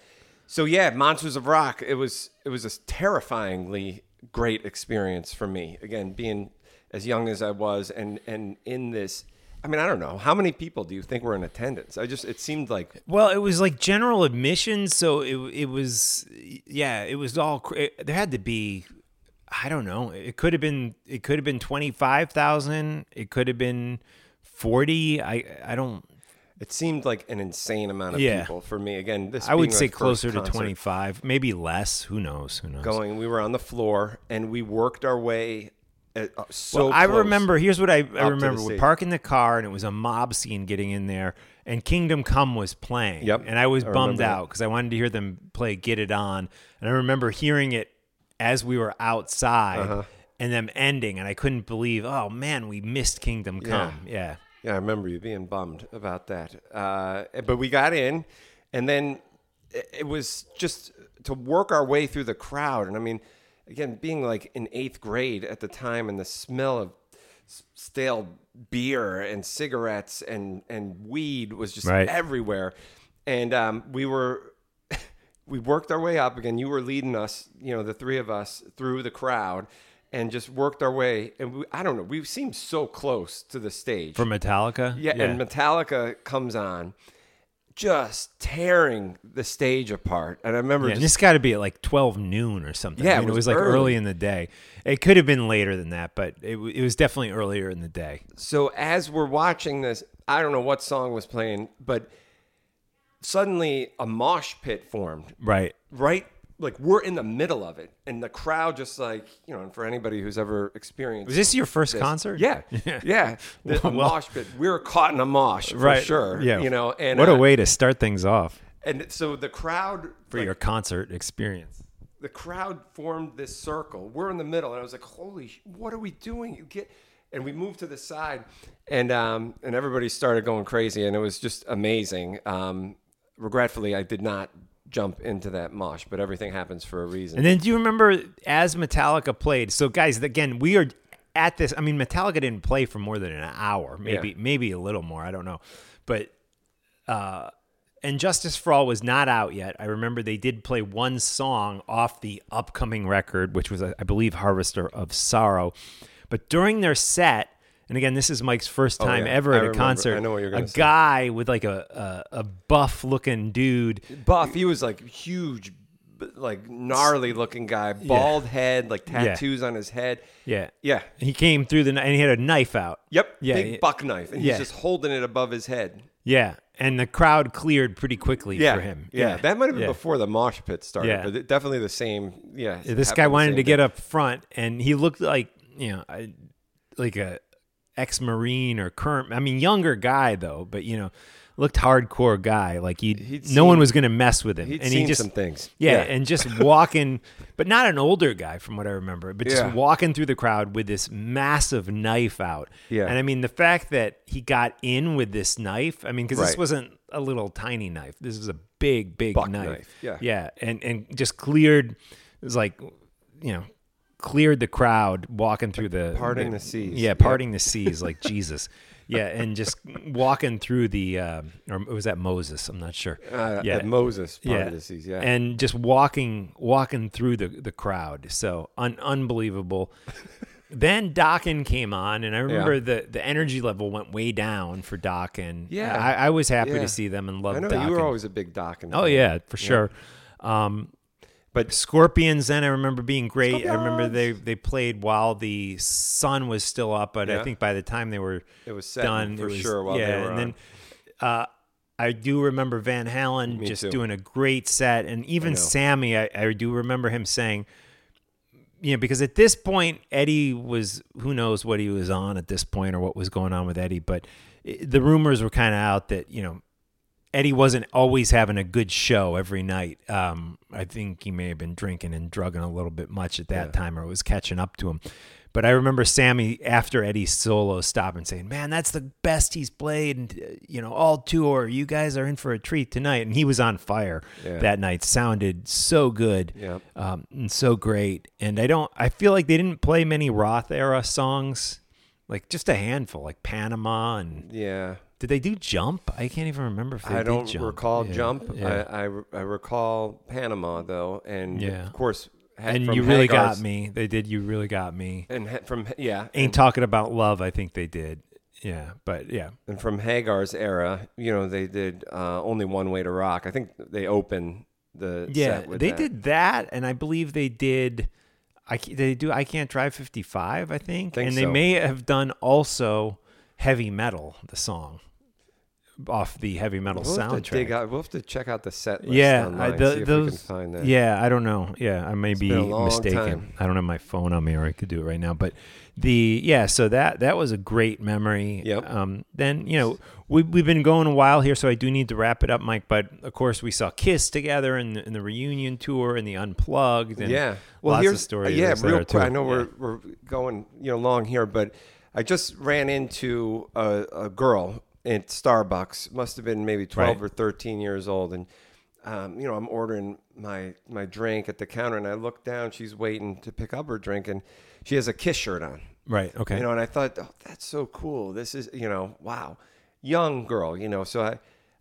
so yeah, Monsters of Rock. It was it was a terrifyingly great experience for me. Again, being as young as I was, and and in this. I mean, I don't know. How many people do you think were in attendance? I just, it seemed like Well, it was like general admission, so it it was yeah, it was all it, there had to be I don't know. It could have been it could have been 25,000, it could have been 40. I I don't It seemed like an insane amount of Yeah. people for me. Again, this I would say closer to 25, maybe less. Who knows? Who knows? Going, we were on the floor and we worked our way. At, uh, so well, I remember. Here's what I, I remember: we stage. parking the car, and it was a mob scene getting in there, and Kingdom Come was playing. Yep, and I was I bummed out because I wanted to hear them play "Get It On," and I remember hearing it as we were outside, Uh-huh. and them ending, and I couldn't believe, oh man, we missed Kingdom Come. Yeah, Yeah, I remember you being bummed about that. Uh, but we got in, and then it was just to work our way through the crowd. And I mean, again, being like in eighth grade at the time, and the smell of stale beer and cigarettes and and weed was just Right. everywhere. And um, we were [LAUGHS] we worked our way up again. You were leading us, you know, the three of us through the crowd, and just worked our way. And we, I don't know, we seemed so close to the stage. for Metallica. yeah, and Metallica comes on, just tearing the stage apart. And I remember Yeah, just this got to be at like 12 noon or something. Yeah, I it mean, it was was like early. early in the day. It could have been later than that, but it, it was definitely earlier in the day. so as we're watching this, I don't know what song was playing, but suddenly a mosh pit formed Right. right like we're in the middle of it and the crowd just like you know and for anybody who's ever experienced Was this your first this- concert? yeah [LAUGHS] yeah the, [LAUGHS] Well- mosh pit we were caught in a mosh for right. sure Yeah. you know and what uh, a way to start things off and so the crowd for like, your concert experience. the crowd formed this circle we're in the middle and i was like holy sh- what are we doing you get and we moved to the side and um and everybody started going crazy and it was just amazing um regretfully i did not jump into that mosh but everything happens for a reason And then do you remember as Metallica played? So guys, again, we are at this. I mean, Metallica didn't play for more than an hour, maybe Yeah. maybe a little more. I don't know, but uh, and Justice for All was not out yet. I remember they did play one song off the upcoming record, which was, I believe, Harvester of Sorrow. But during their set, and again, this is Mike's first oh, time Oh, yeah. ever I at a remember. concert. I know what you're a gonna say. A guy with like a a, a buff looking dude. buff. He was like huge, like gnarly looking guy, bald head, like Yeah. tattoos on his head. Yeah, Yeah. He came through the and he had a knife out. Yep. Yeah, Big yeah. buck knife, and Yeah. he's just holding it above his head. Yeah, and the crowd cleared pretty quickly Yeah. for him. Yeah. yeah. That might have been Yeah. before the mosh pit started, Yeah. but definitely the same. Yeah. Yeah, This guy wanted to get up front, and he looked like you know, I- like a ex-marine or current. I mean, younger guy though, but you know, looked hardcore guy. Like he, no one was going to mess with him, He'd and seen he just some things. Yeah, and just [LAUGHS] walking, but not an older guy from what I remember, but just Yeah. walking through the crowd with this massive knife out. Yeah. And I mean, the fact that he got in with this knife, I mean, because this wasn't a little tiny knife. This was a big, big knife. knife, yeah. Yeah. And, and just cleared, it was like, you know, cleared the crowd walking through the parting the seas. Yeah, Yep. parting the seas like Jesus. [LAUGHS] Yeah, and just walking through the, um, or was that Moses? I'm not sure. Uh, yeah, Moses part of the seas, yeah. and just walking walking through the the crowd so un- unbelievable [LAUGHS] then Dokken came on, and I remember Yeah. the, the energy level went way down for Dokken. Yeah. I, I was happy Yeah. to see them and loved I know Dokken. you were always a big Doc. oh yeah, for sure. Um, But Scorpions then I remember being great. I remember they they played while the sun was still up, but I think by the time they were It was setting done, for it was, sure while they yeah, were and then uh, I do remember Van Halen Me just too. doing a great set, and even know. Sammy, I, I do remember him saying, you know, because at this point Eddie was who knows what he was on at this point or what was going on with Eddie, but the rumors were kind of out that you know Eddie wasn't always having a good show every night. Um, I think he may have been drinking and drugging a little bit much at that time, or it was catching up to him. But I remember Sammy after Eddie's solo stopping saying, "Man, that's the best he's played, and uh, you know, all tour. You guys are in for a treat tonight." And he was on fire Yeah. that night. Sounded so good, Yep. um, and so great. And I don't. I feel like they didn't play many Roth era songs, like just a handful, like Panama and yeah. Did they do Jump? I can't even remember if they I did don't Jump. recall Yeah, Jump. yeah. I, I, I recall Panama though, and Yeah. of course, ha- and you really Hagar's- got me. They did. You really got me. And ha- from yeah, Ain't and, talking about love. I think they did. Yeah, but yeah, and from Hagar's era, you know, they did uh, only one way to rock. I think they opened the yeah. set with They that. did that, and I believe they did. I they do. I can't drive fifty five. I think, Think and they may have done also heavy metal. The song, off the heavy metal We'll soundtrack. dig out. We'll have to check out the set list yeah, online, I, the, see if those. we can find that. Yeah, I don't know. Yeah, I may be a long mistaken. time. I don't have my phone on me, or I could do it right now. But the yeah, so that that was a great memory. Yep. Um. Then you know we we've been going a while here, so I do need to wrap it up, Mike. But of course, we saw Kiss together in the, in the reunion tour and the Unplugged. And yeah. Well, lots here's of stories. Yeah, there, real quick. I know we're we're going you know long here, but I just ran into a, a girl at Starbucks. Must have been maybe twelve Right. or thirteen years old, and um, you know I'm ordering my my drink at the counter, and I look down. She's waiting to pick up her drink, and she has a Kiss shirt on. right. Okay. You know, and I thought, oh, that's so cool. This is, you know, wow, young girl. You know, so I,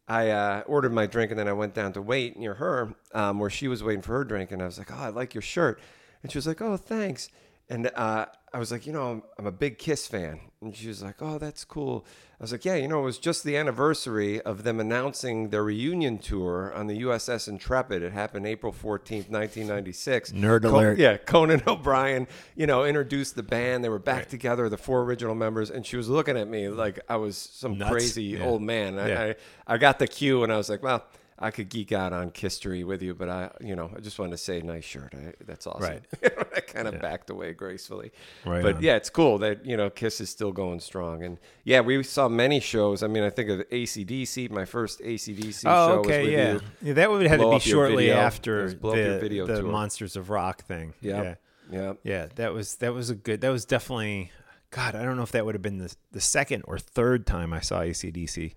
I uh, ordered my drink, and then I went down to wait near her, um, where she was waiting for her drink, and I was like, oh, I like your shirt, and she was like, oh, thanks, and uh, I was like, you know, I'm, I'm a big Kiss fan, and she was like, oh, that's cool. I was like, yeah, you know, it was just the anniversary of them announcing their reunion tour on the USS Intrepid. It happened April 14th, 1996. Nerd Co- alert. yeah, Conan O'Brien, you know, introduced the band. They were back together, the four original members, and she was looking at me like I was some Nuts. crazy Yeah. old man. Yeah. I, I got the cue, and I was like, well, I could geek out on history with you, but I, you know, I just wanted to say, nice shirt. I, that's awesome. Right. [LAUGHS] I kind of backed away gracefully. Right But on. yeah, it's cool that you know Kiss is still going strong, and yeah, we saw many shows. I mean, I think of ACDC. My first ACDC Oh, show okay, was with yeah. you. yeah. That would have to be shortly. After Blow the, the. Monsters of Rock thing. Yeah. Yeah. Yeah. Yeah, that was that was a good. That was definitely. God, I don't know if that would have been the the second or third time I saw ACDC.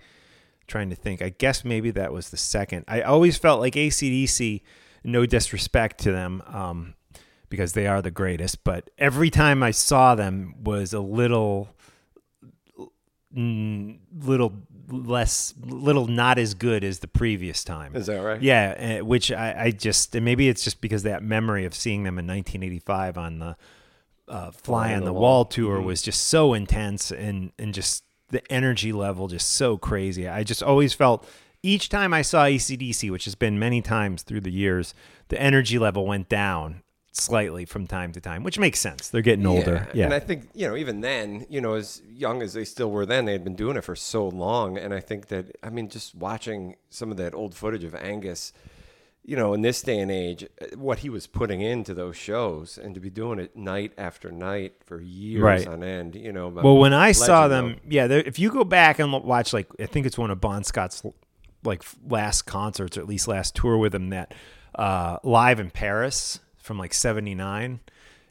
Trying to think, I guess maybe that was the second. I always felt like ACDC. No disrespect to them, um, because they are the greatest. But every time I saw them was a little, mm, little less, little not as good as the previous time. Is that right? Yeah, uh, which I, I just and maybe it's just because that memory of seeing them in 1985 on the uh, Fly on the Wall tour Mm-hmm. was just so intense and and just the energy level just so crazy. I just always felt each time I saw ACDC, which has been many times through the years, the energy level went down slightly from time to time, which makes sense. They're getting older. Yeah. And I think, you know, even then, you know, as young as they still were then, they had been doing it for so long. And I think that, I mean, just watching some of that old footage of Angus, you know, in this day and age, uh, what he was putting into those shows and to be doing it night after night for years Right. on end, you know. Well, when I saw them, yeah, if you go back and watch, like I think it's one of Bon Scott's like last concerts, or at least last tour with him, that uh, live in Paris from like '79.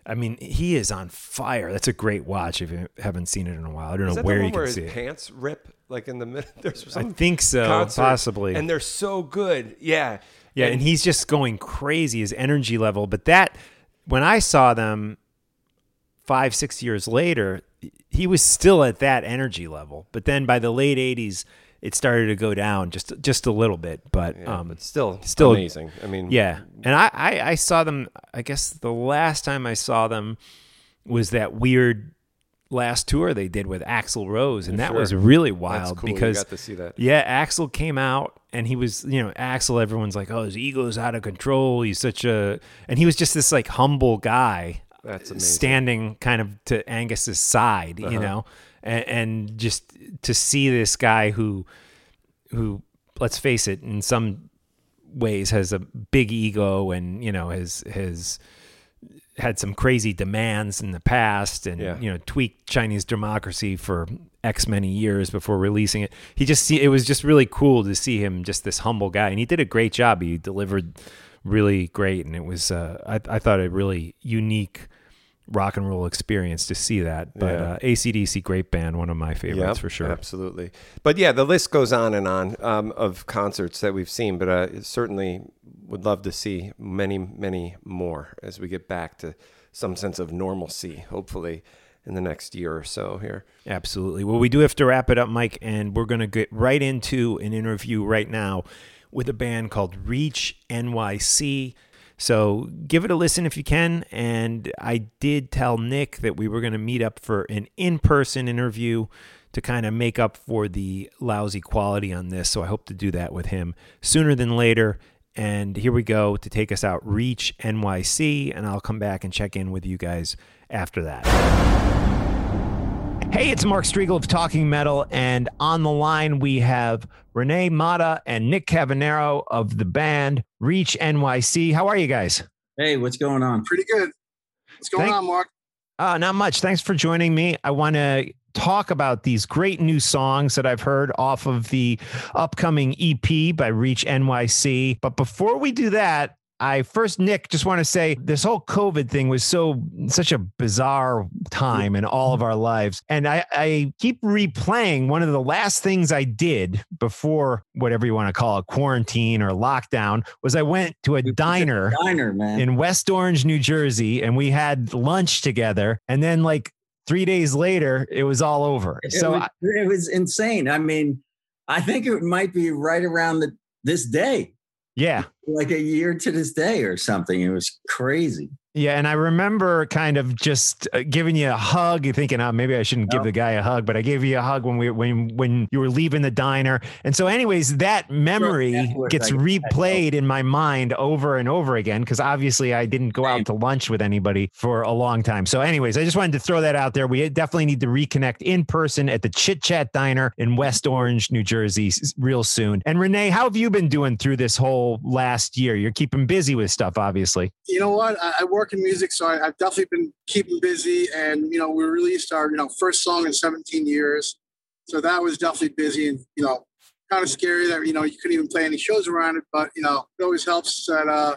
I mean, he is on fire. That's a great watch if you haven't seen it in a while. I don't Is know where you one can where see his it. pants rip like in the middle? [LAUGHS] There's I think so, concert, possibly. and they're so good. Yeah, Yeah, and he's just going crazy, his energy level. But that, when I saw them five, six years later, he was still at that energy level. But then by the late 80s, it started to go down just just a little bit. But, yeah, um, but still, still- amazing. I mean, yeah. And I, I, I saw them, I guess the last time I saw them was that weird last tour they did with Axl Rose. And that Sure. was really wild cool. because you got to see that. yeah, Axl came out and he was, you know, Axl, everyone's like, oh, his ego's out of control. He's such a, and he was just this like humble guy That's amazing. standing kind of to Angus's side, you uh-huh. know, and, and just to see this guy who, who, let's face it, in some ways has a big ego and, you know, has, has, had some crazy demands in the past and Yeah. you know tweaked Chinese democracy for X many years before releasing it. He just see it was just really cool to see him just this humble guy and he did a great job. He delivered really great and it was uh, I I thought a really unique rock and roll experience to see that. But Yeah. uh, ACDC great band, one of my favorites Yep, for sure. Absolutely. But yeah, the list goes on and on um, of concerts that we've seen, but uh, certainly would love to see many, many more as we get back to some sense of normalcy, hopefully in the next year or so here. Absolutely. Well, we do have to wrap it up, Mike, and we're going to get right into an interview right now with a band called Reach NYC. So give it a listen if you can. And I did tell Nick that we were going to meet up for an in person interview to kind of make up for the lousy quality on this. So I hope to do that with him sooner than later. And here we go to take us out, Reach NYC, and I'll come back and check in with you guys after that. Hey Hey, it's Mark Strigl of Talking Metal, and on the line we have Renee Mata and Nick Cavanero of the band Reach NYC. How are you guys? Hey, what's going on? Pretty good. What's going Thank- on, Mark? Uh, not much. Thanks for joining me. I want to talk about these great new songs that I've heard off of the upcoming EP by Reach NYC. But before we do that, I first, Nick, just want to say this whole COVID thing was so such a bizarre time in all of our lives. And I, I keep replaying one of the last things I did before whatever you want to call it, quarantine or lockdown, was I went to a diner Diner, man. in West Orange, New Jersey, and we had lunch together. And then, like three days later, it was all over. It So, was, I, it was insane. I mean, I think it might be right around the, this day, yeah, like a year to this day or something. It was crazy. Yeah. And I remember kind of just uh, giving you a hug, and thinking, oh, maybe I shouldn't give the guy a hug, but I gave you a hug when we when when you were leaving the diner. And so, anyways, that memory gets I- I replayed in my mind over and over again because obviously I didn't go Same. out to lunch with anybody for a long time. So, anyways, I just wanted to throw that out there. We definitely need to reconnect in person at the Chit Chat Diner in West Orange, New Jersey, real soon. And Renee, how have you been doing through this whole last year? You're keeping busy with stuff, obviously. You know what? I, I work in music, so I, I've definitely been keeping busy. And you know, we released our you know first song in 17 years, so that was definitely busy and you know kind of scary that you know you couldn't even play any shows around it. But you know, it always helps that uh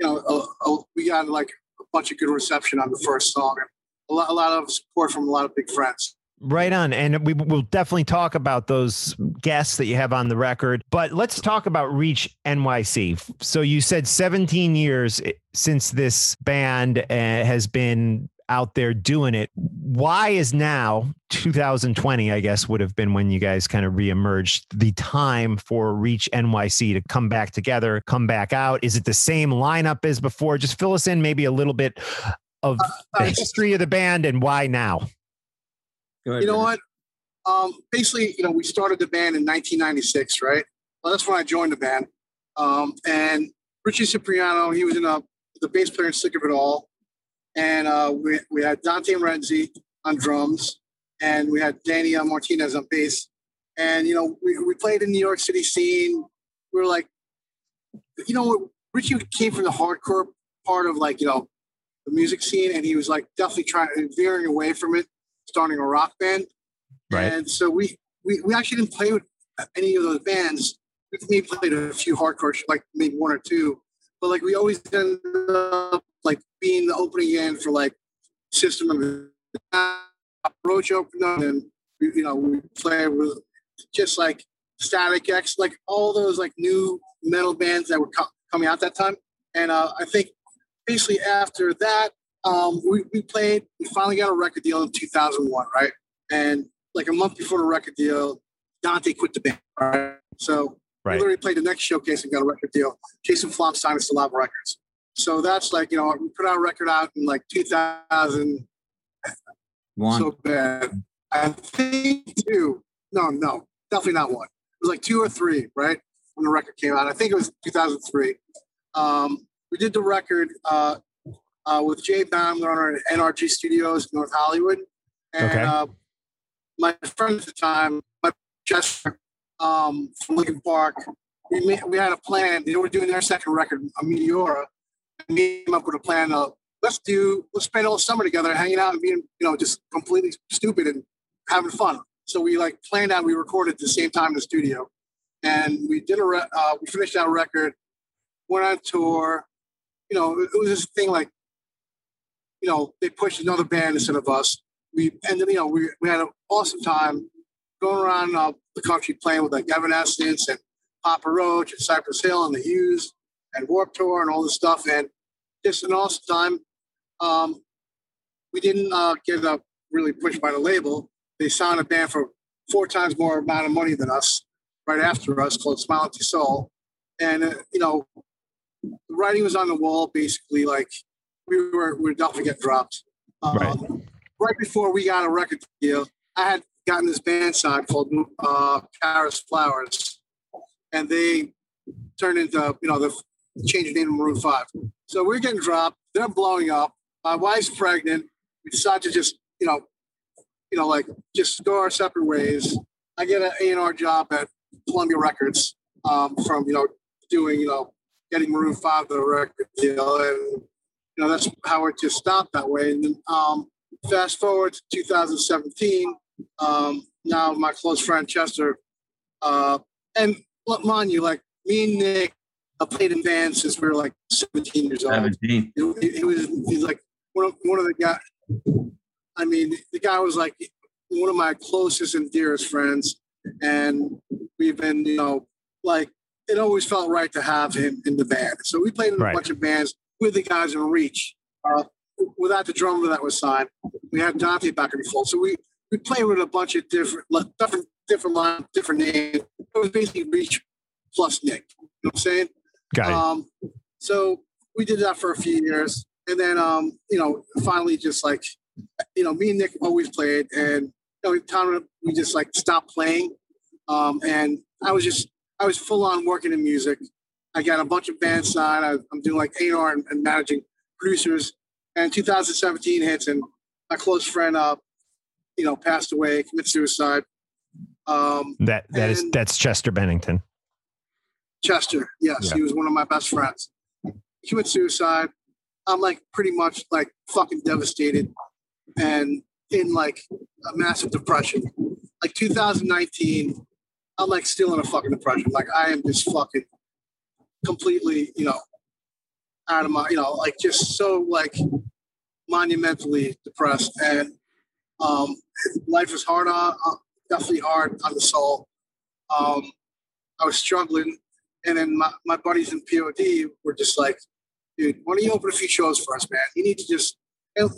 you know uh, uh, we got like a bunch of good reception on the first song and a lot, a lot of support from a lot of big friends. Right on. And we will definitely talk about those guests that you have on the record. But let's talk about Reach NYC. So you said 17 years eh, since this band uh, has been out there doing it. Why is now 2020, I guess, would have been when you guys kind of reemerged the time for Reach NYC to come back together, come back out? Is it the same lineup as before? Just fill us in maybe a little bit of the Uh, history of the band and why now. Ahead, You know Renee. what? Um, basically, you know, we started the band in 1996, right? Well, that's when I joined the band. Um, and Richie Cipriano, he was in a, the bass player in Sick of It All. And uh, we, we had Dante Renzi on drums, and we had Danny uh, Martinez on bass. And, you know, we, we played in New York City scene. We were like, you know? Richie came from the hardcore part of like, you know, the music scene, and he was like definitely trying veering away from it, starting a rock band. Right. And so we, we we actually didn't play with any of those bands. We played a few hardcore, like maybe one or two, but like we always ended up like being the opening band for like System of Roach opened up, and you know we played with just like Static X, like all those like nu metal bands that were co- coming out that time. And uh, I think basically after that, um, we, we played. We finally got a record deal in 2001, right? And like a month before the record deal, Dante quit the band. Right. So Right. we literally played the next showcase and got a record deal. Jason Flom signed us to Lava Records. So that's like, you know, we put our record out in like 2000. One. So bad. I think two. No, no, definitely not one. It was like two or three, right? When the record came out. I think it was 2003. Um, we did the record uh, uh, with Jay Baumgardner at NRG Studios in North Hollywood. And Okay. uh, my friend at the time, my Chester um, from Linkin Park, we, made, we had a plan. They were doing their second record, a Meteora. And we came up with a plan of let's do let's spend all summer together hanging out and being you know just completely stupid and having fun so we like planned out we recorded at the same time in the studio and we did a re- uh, we finished our record went on tour you know it was this thing like you know they pushed another band instead of us we ended you know we, we had an awesome time going around uh, the country playing with like Evanescence and Papa Roach and Cypress Hill and the Used and Warp Tour and all this stuff and just an awesome time um, we didn't uh, get uh, really pushed by the label. They signed a band for four times more amount of money than us right after us called Smile Empty Soul. And, uh, you know, the writing was on the wall basically. Like we were, we were definitely get dropped. Um, Right. Right before we got a record deal, I had gotten this band signed called uh, Kara's Flowers. And they turned into, you know, the changed the name to Maroon 5. So we're getting dropped. They're blowing up. My wife's pregnant. We decided to just, you know, you know, like just go our separate ways. I get an A&R job at Columbia Records um, from, you know, doing, you know, getting Maroon 5 the record deal. And, you know, that's how it just stopped that way. And then um, fast forward to 2017, um, now my close friend Chester, uh, and mind you, like me and Nick I played in bands since we were like 17 years old. 17. He, he was he's like one of, one of the guys. I mean, the guy was like one of my closest and dearest friends, and we've been, you know, like it always felt right to have him in the band. So we played in Right. a bunch of bands with the guys in Reach. Uh, without the drummer that was signed, we had Dante back in the fold. So we we played with a bunch of different different different lines, different names. It was basically Reach plus Nick. You know what I'm saying? Got it. Um, so we did that for a few years, and then um, you know, finally, just like you know, me and Nick always played, and you know, time we just like stopped playing, um, and I was just I was full on working in music. I got a bunch of bands signed. I, I'm doing like A&R and, and managing producers. And 2017 hits, and my close friend, uh, you know, passed away, committed suicide. Um, that that is that's Chester Bennington. Chester, yes, Yeah. he was one of my best friends. He committed suicide. I'm like pretty much like fucking devastated and in like a massive depression. Like 2019, I'm like still in a fucking depression. Like I am just fucking completely, you know, out of my, you know, like just so like monumentally depressed. And um, life was hard on, uh, definitely hard on the soul. Um, I was struggling and then my, my buddies in POD were just like, dude, why don't you open a few shows for us, man? You need to just, and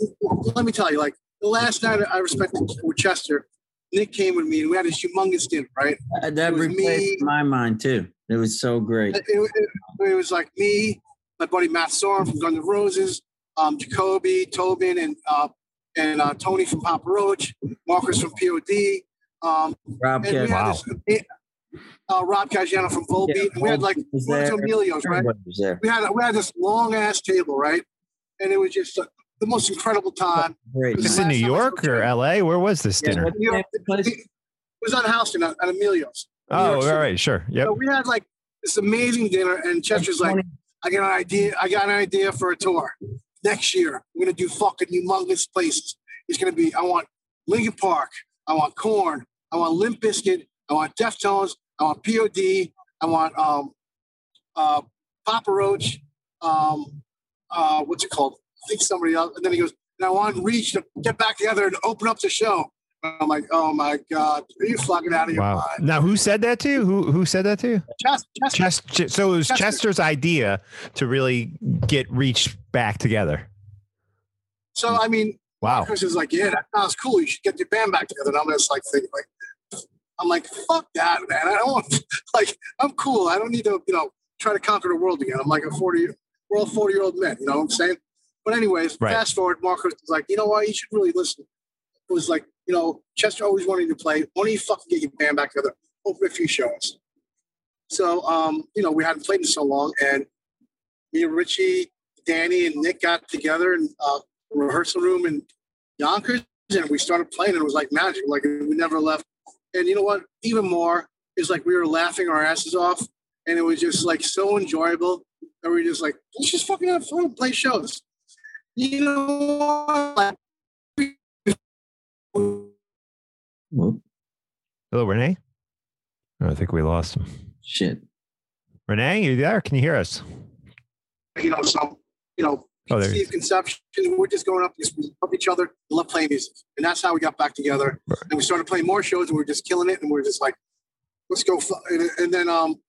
let me tell you, like the last night I respected with Chester, Nick came with me and we had this humongous dinner, right? Uh, That replaced me. my mind too. It was so great. It, it- it was like me, my buddy Matt Sorum from Guns N' Roses, um, Jacoby, Tobin, and uh, and uh, Tony from Papa Roach, Marcus from POD, um, Rob and we Wow. this, uh, Rob Caggiano from Volbeat, Yeah, and we had like was Roberto there. Emilio's, right? Was there. we had we had this long ass table, right? And it was just uh, the most incredible time. Great. Was Is this in New last time I York or to L.A.? Where was this Yeah, dinner? what- You know, it was on Houston at, at Emilio's. Oh, York all City. right, sure. Yep. So we had like this amazing dinner, and Chester's like, I got an idea. I got an idea for a tour next year. We're gonna do fucking humongous places. It's gonna be. I want Linkin Park. I want Korn. I want Limp Bizkit. I want Deftones. I want POD. I want um, uh, Papa Roach. Um, uh, what's it called? I think somebody else. And then he goes, and I want Reach to get back together and open up the show. Oh I'm like, oh my god, are you fucking out of your Wow. mind? Now, who said that to you? Who who said that to you? Chester, Chester, Chester. So it was Chester. Chester's idea to really get Reach back together. So I mean, Wow. Chris is like, yeah, that sounds cool. You should get your band back together. And I'm just like thinking, like, I'm like, fuck that, man. I don't want, [LAUGHS] like, I'm cool. I don't need to, you know, try to conquer the world again. I'm like a 40, we're all 40 year old men. You know what I'm saying? But anyways, Right. fast forward, Marcus is like, you know what? You should really listen. It was like, you know, Chester always wanted to play. Only fucking get your band back together? Open a few shows. So, um, you know, we hadn't played in so long, and me and Richie, Danny, and Nick got together in uh, a rehearsal room in Yonkers, and we started playing. And it was like magic. Like we never left. And you know what? Even more is like we were laughing our asses off, and it was just like so enjoyable. And we were just like, let's just fucking have fun, play shows. You know, like Whoop, Hello, Renee. Oh, I think we lost him. shit. Renee, you there? Can you hear us? you know, some, you know, Oh, there. Steve conception. We're just going up, just we love each other, love playing music, and that's how we got back together. Right. And we started playing more shows, and we are just killing it. And we are just like, let's go. And, and then um,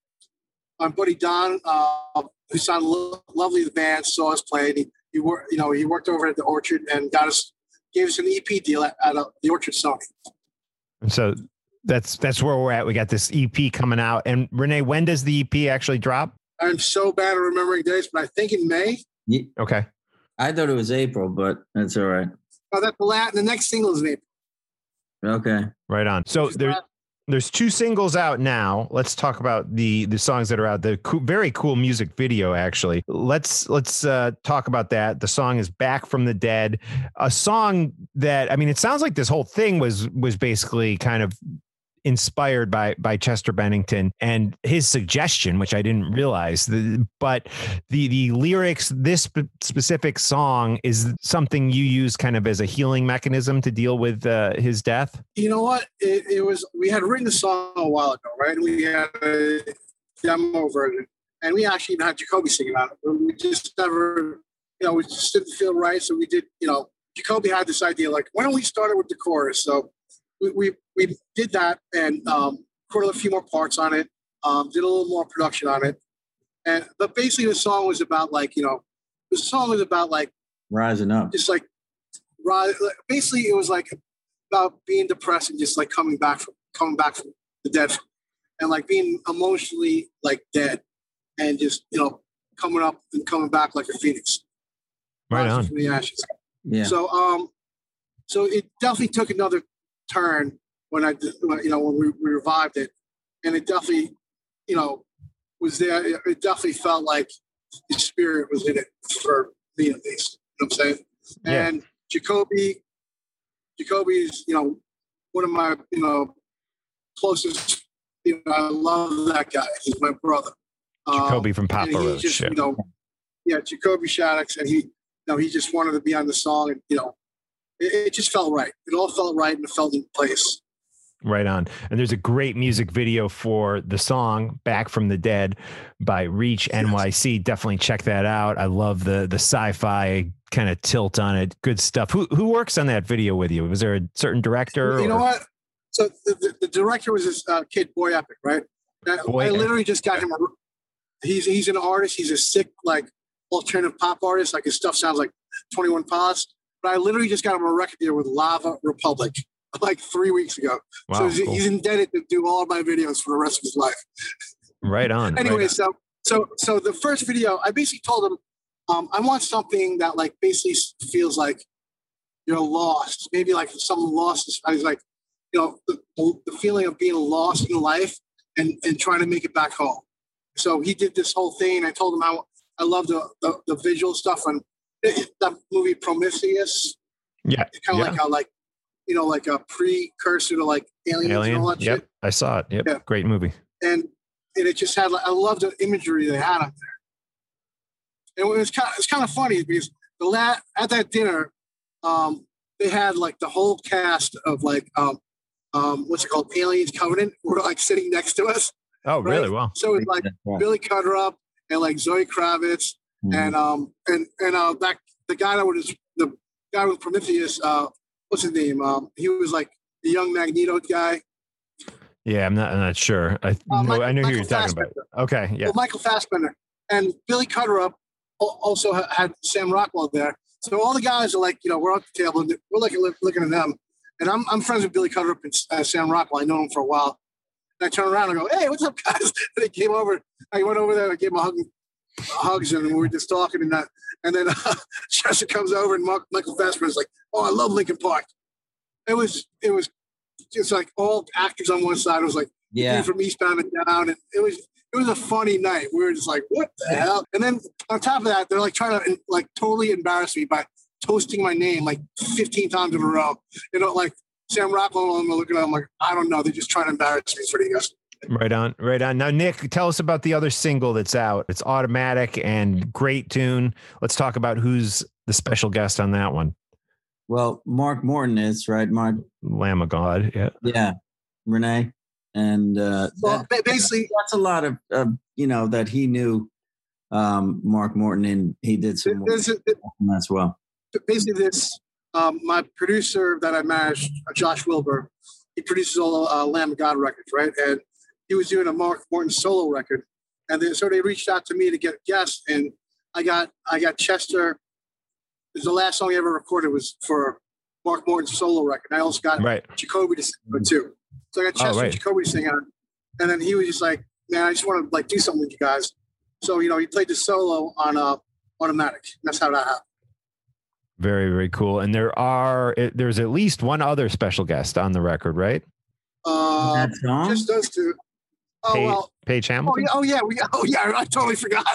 my buddy Don, uh, who sounded lo- lovely, the band saw us play. And he, he worked, you know, he worked over at the Orchard and got us, gave us an EP deal at, at uh, the Orchard Sony. And so that's that's where we're at. We got this EP coming out. And Renee, when does the EP actually drop? I'm so bad at remembering dates, but I think in May. Ye- Okay. I thought it was April, but that's all right. Oh, that's the last. The next single is in April. Okay. Right on. So Just there, last- there's two singles out now. Let's talk about the the songs that are out. The co- very cool music video, actually. Let's let's uh, talk about that. The song is "Back from the Dead," a song that I mean, it sounds like this whole thing was was basically kind of inspired by by Chester Bennington and his suggestion, which I didn't realize. The, but the the lyrics, this sp- specific song, is something you use kind of as a healing mechanism to deal with uh, his death. You know what? It, it was we had written the song a while ago, right? We had a demo version, and we actually even had Jacoby singing on it. We just never, you know, we just didn't feel right, so we did. You know, Jacoby had this idea, like, why don't we start it with the chorus? So we, we, we did that and um, recorded a few more parts on it, um, did a little more production on it. And but basically the song was about like, you know, the song was about like rising up. Just like rise basically it was like about being depressed and just like coming back from coming back from the dead and like being emotionally like dead and just, you know, coming up and coming back like a phoenix. Right on. From the ashes. Yeah. So um so it definitely took another turn when I, you know, when we, we revived it, and it definitely, you know, was there. It definitely felt like the spirit was in it for me at least. You know what I'm saying? Yeah. And Jacoby, Jacoby is, you know, one of my, you know, closest. You know, I love that guy. He's my brother. Jacoby Um, from Papa Roach. just, yeah. you know, yeah, Jacoby Shaddix, and he, you know, he just wanted to be on the song, and you know, it, it just felt right. It all felt right, and it felt in place. Right on. And there's a great music video for the song Back from the Dead by Reach NYC. Definitely check that out. I love the the sci-fi kind of tilt on it. Good stuff. Who who works on that video with you? Was there a certain director? You know what? So the, the, the director was this uh, kid, Boy Epic, right? I, Boy I literally just got him. A, he's he's an artist. He's a sick like alternative pop artist. Like his stuff sounds like Twenty One Pilots. But I literally just got him a record deal with Lava Republic [LAUGHS] like three weeks ago. so he's, cool. he's indebted to do all of my videos for the rest of his life. Right on. right anyway, on. so so so the first video, I basically told him, um, I want something that like basically feels like you're lost. Maybe like someone lost. I was like, you know, the, the feeling of being lost in life and and trying to make it back home. So he did this whole thing. I told him how I love the the, the visual stuff and that movie Prometheus. yeah. Kind of yeah. like how like you know like a precursor to like aliens and all Alien. that Yep. shit I saw it. Yep. Yeah. Great movie. and and it just had like I loved the imagery they had up there. And it was kind of, it's kind of funny because the la- at that dinner, um, they had like the whole cast of like um, um, what's it called, Aliens Covenant, were like sitting next to us. Oh, right? really? Well. So it was like Billy Crudup and like Zoe Kravitz Mhm. and um and and uh that the guy that was the guy with Prometheus, uh, what's his name? Um, he was like the young Magneto guy. Yeah, I'm not. I'm not sure. I Uh, know. Michael- I know who you're talking about. Okay. Yeah. Well, Michael Fassbender and Billy al- also had Sam Rockwell there. So all the guys are like, you know, we're at the table and we're looking looking at them. And I'm, I'm friends with Billy Crudup and uh, Sam Rockwell. I know him for a while. And I turn around and go, hey, what's up, guys? [LAUGHS] And they came over. I went over there and gave him a hug, hugs and we were just talking and that. And then uh, [LAUGHS] Chester comes over and Mark, Michael Fassbender's like, oh, I love Linkin Park. It was it was just like all actors on one side. It was like Yeah. from Eastbound and Down, and it was it was a funny night. We were just like, what the hell? And then on top of that, they're like trying to like totally embarrass me by toasting my name like 15 times in a row. You know, like Sam Rockwell and I'm looking at him like, I don't know. They're just trying to embarrass me for you guys. Right on, right on. Now, Nick, tell us about the other single that's out. It's automatic and great tune. Let's talk about who's the special guest on that one. Well, Mark Morton is right. Mark, Lamb of God. Yeah. yeah, Renee, and uh, Well, that- basically, that's a lot of, of you know that he knew um, Mark Morton, and he did some work this is, on that as well. basically this um, my producer that I managed, uh, Josh Wilbur, he produces all uh, Lamb of God records, right? And he was doing a Mark Morton solo record, and then so they reached out to me to get guests, and I got I got Chester. It was the last song I ever recorded was for Mark Morton's solo record. I also got Right. Jacoby to sing on too. So I got Oh, Chester right. Jacoby to sing on, and then he was just like, "Man, I just want to like do something with you guys." So you know, he played the solo on uh, automatic. That's how that happened. Very, very cool. And there are, there's at least one other special guest on the record, right? Uh, that song? just those two. Oh Page, well. Page Oh Hamilton. yeah, oh yeah, we got, [LAUGHS] oh yeah, I totally forgot.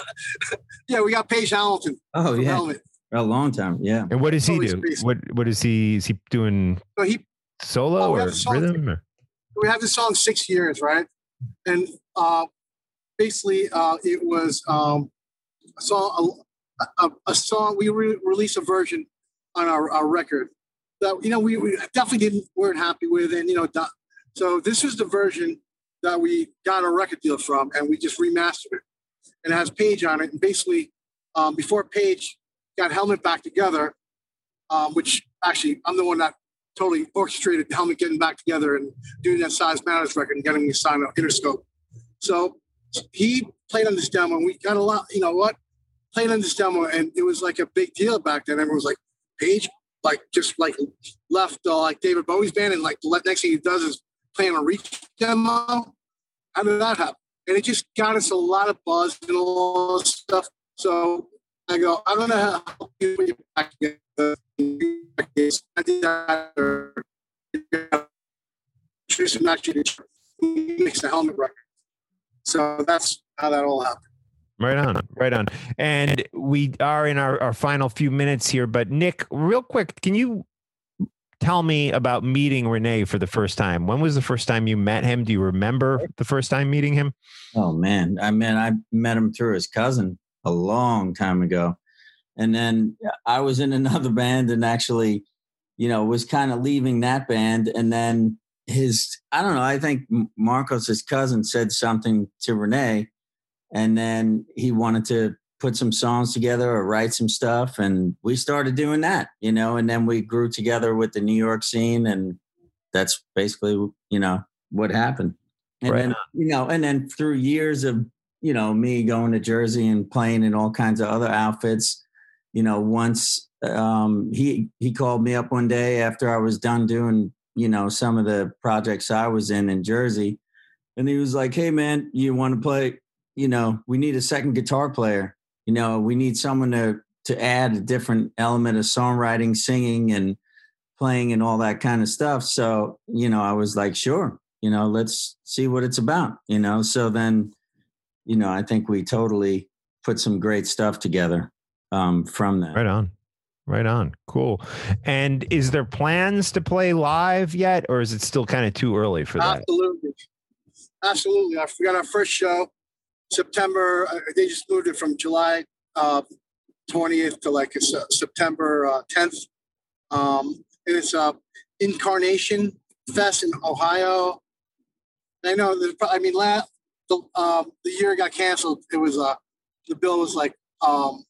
[LAUGHS] yeah, we got Page Hamilton. Oh yeah, Helmet. a long time. Yeah. And what does he Holy do? space. What what is he? Is he doing So he solo Oh, or song rhythm? Or? we have this song six years, right? And uh, basically, uh, it was um, a song, a, a, a song. We re- released a version on our, our record that you know we, we definitely didn't weren't happy with, and you know, so this was the version that we got a record deal from, and we just remastered it, and it has Page on it. And basically, um, before Page got Helmet back together, um, which actually I'm the one that totally orchestrated Helmet getting back together and doing that Size Matters record and getting me signed up Interscope. So he played on this demo and we got a lot, you know what? Played on this demo and it was like a big deal back then. Everyone was like, Page, like just like left uh, like David Bowie's band and like the next thing he does is playing a reach demo. How did that happen? And it just got us a lot of buzz and all this stuff. So I go, I'm gonna help you put your back together. Actually mix the helmet record. So that's how that all happened. Right on, right on. And we are in our, our final few minutes here, but Nick, real quick, can you tell me about meeting Renee for the first time? When was the first time you met him? Do you remember the first time meeting him? Oh man, I mean, I met him through his cousin a long time ago, and then I was in [LAUGHS] another band and actually, you know, was kind of leaving that band, and then his, I don't know, I think Marcos, his cousin, said something to Renee, and then he wanted to put some songs together or write some stuff, and we started doing that, you know, and then we grew together with the New York scene, and that's basically, you know, what happened. And Right then, you know, and then through years of, you know, me going to Jersey and playing in all kinds of other outfits, you know, once um, he he called me up one day after I was done doing, you know, some of the projects I was in in Jersey, and he was like, "Hey, man, you want to play? You know, we need a second guitar player. You know, we need someone to to add a different element of songwriting, singing, and playing, and all that kind of stuff." So, you know, I was like, "Sure." You know, let's see what it's about. You know, so then, you know, I think we totally put some great stuff together um, from that. Right on. Right on. Cool. And is there plans to play live yet, or is it still kind of too early for that? Absolutely. Absolutely. I forgot our first show, September. uh, They just moved it from July uh, 20th to like uh, September uh, 10th. Um, and it's uh, Inkcarceration Fest in Ohio. And I know I mean, last, the, um, the year got canceled, it was, uh, the bill was like, um,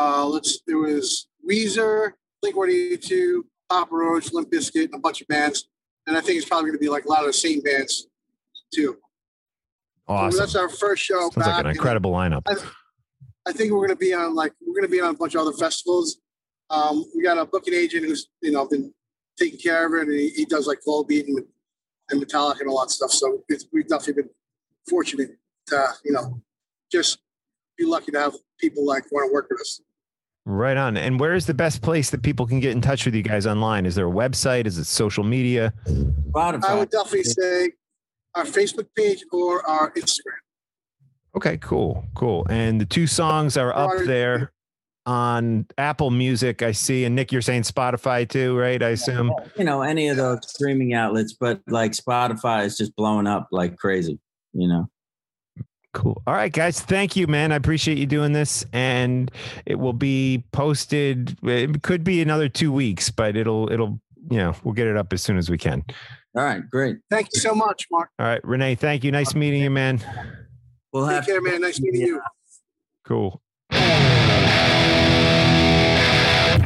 uh, let's, it was Weezer, Blink 182, Papa Roach, Limp Bizkit, and a bunch of bands and I think it's probably going to be like a lot of the same bands too. So Awesome. that's our first show Sounds back. like an incredible lineup. I think we're going to be on like we're going to be on a bunch of other festivals. Um, we got a booking agent who's you know been taking care of it, and he, he does like Volbeat and, and Metallica and all that stuff. So it's, we've definitely been fortunate to you know just be lucky to have people like want to work with us. Right on. And where is the best place that people can get in touch with you guys online? Is there a website? Is it social media? Spotify. I would definitely say our Facebook page or our Instagram. Okay, cool, cool. And the two songs are up there on Apple Music. I see. And Nick, you're saying Spotify too, right? I assume. you know, any of those streaming outlets, but like Spotify is just blowing up like crazy, you know. Cool. All right, guys. Thank you, man. I appreciate you doing this. And it will be posted. It could be another two weeks, but it'll it'll you know we'll get it up as soon as we can. All right, great. Thank you so much, Mark. All right, Renee. Thank you. Nice meeting you, man. We'll Take have care, man. Nice meeting you. Cool.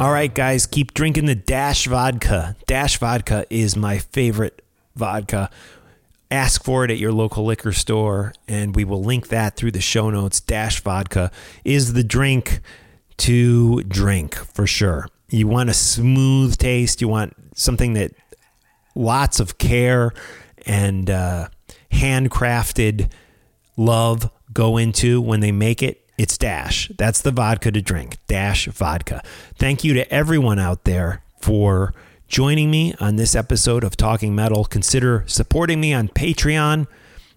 All right, guys, keep drinking the Dash vodka. Dash vodka is my favorite vodka. Ask for it at your local liquor store, and we will link that through the show notes. Dash vodka is the drink to drink for sure. You want a smooth taste, you want something that lots of care and uh, handcrafted love go into when they make it, it's Dash. That's the vodka to drink. Dash vodka. Thank you to everyone out there for joining me on this episode of Talking Metal. Consider supporting me on Patreon.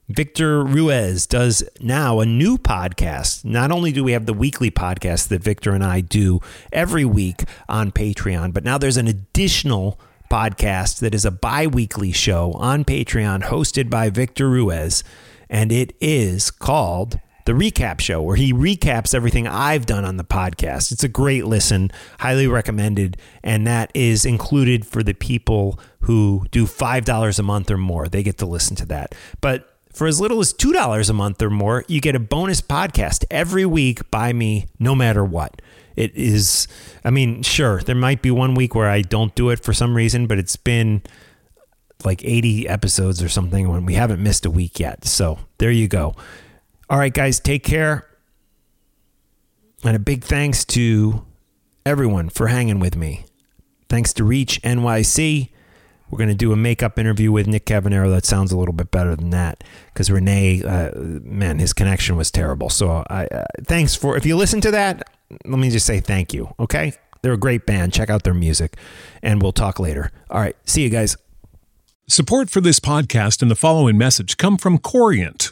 Victor Ruiz does now a new podcast. Not only do we have the weekly podcast that Victor and I do every week on Patreon, but now there's an additional podcast that is a bi weekly show on Patreon hosted by Victor Ruiz. And it is called The Recap Show, where he recaps everything I've done on the podcast. It's a great listen, highly recommended. And that is included for the people who do $5 a month or more. They get to listen to that. But for as little as $2 a month or more, you get a bonus podcast every week by me, no matter what. It is, I mean, sure, there might be one week where I don't do it for some reason, but it's been like 80 episodes or something when we haven't missed a week yet. So there you go. All right, guys, take care. And a big thanks to everyone for hanging with me. Thanks to Reach NYC. We're going to do a makeup interview with Nick Cavanero that sounds a little bit better than that because Renee, uh, man, his connection was terrible. So I, uh, thanks for, if you listen to that, let me just say thank you. Okay. They're a great band. Check out their music and we'll talk later. All right. See you guys. Support for this podcast and the following message come from Corient.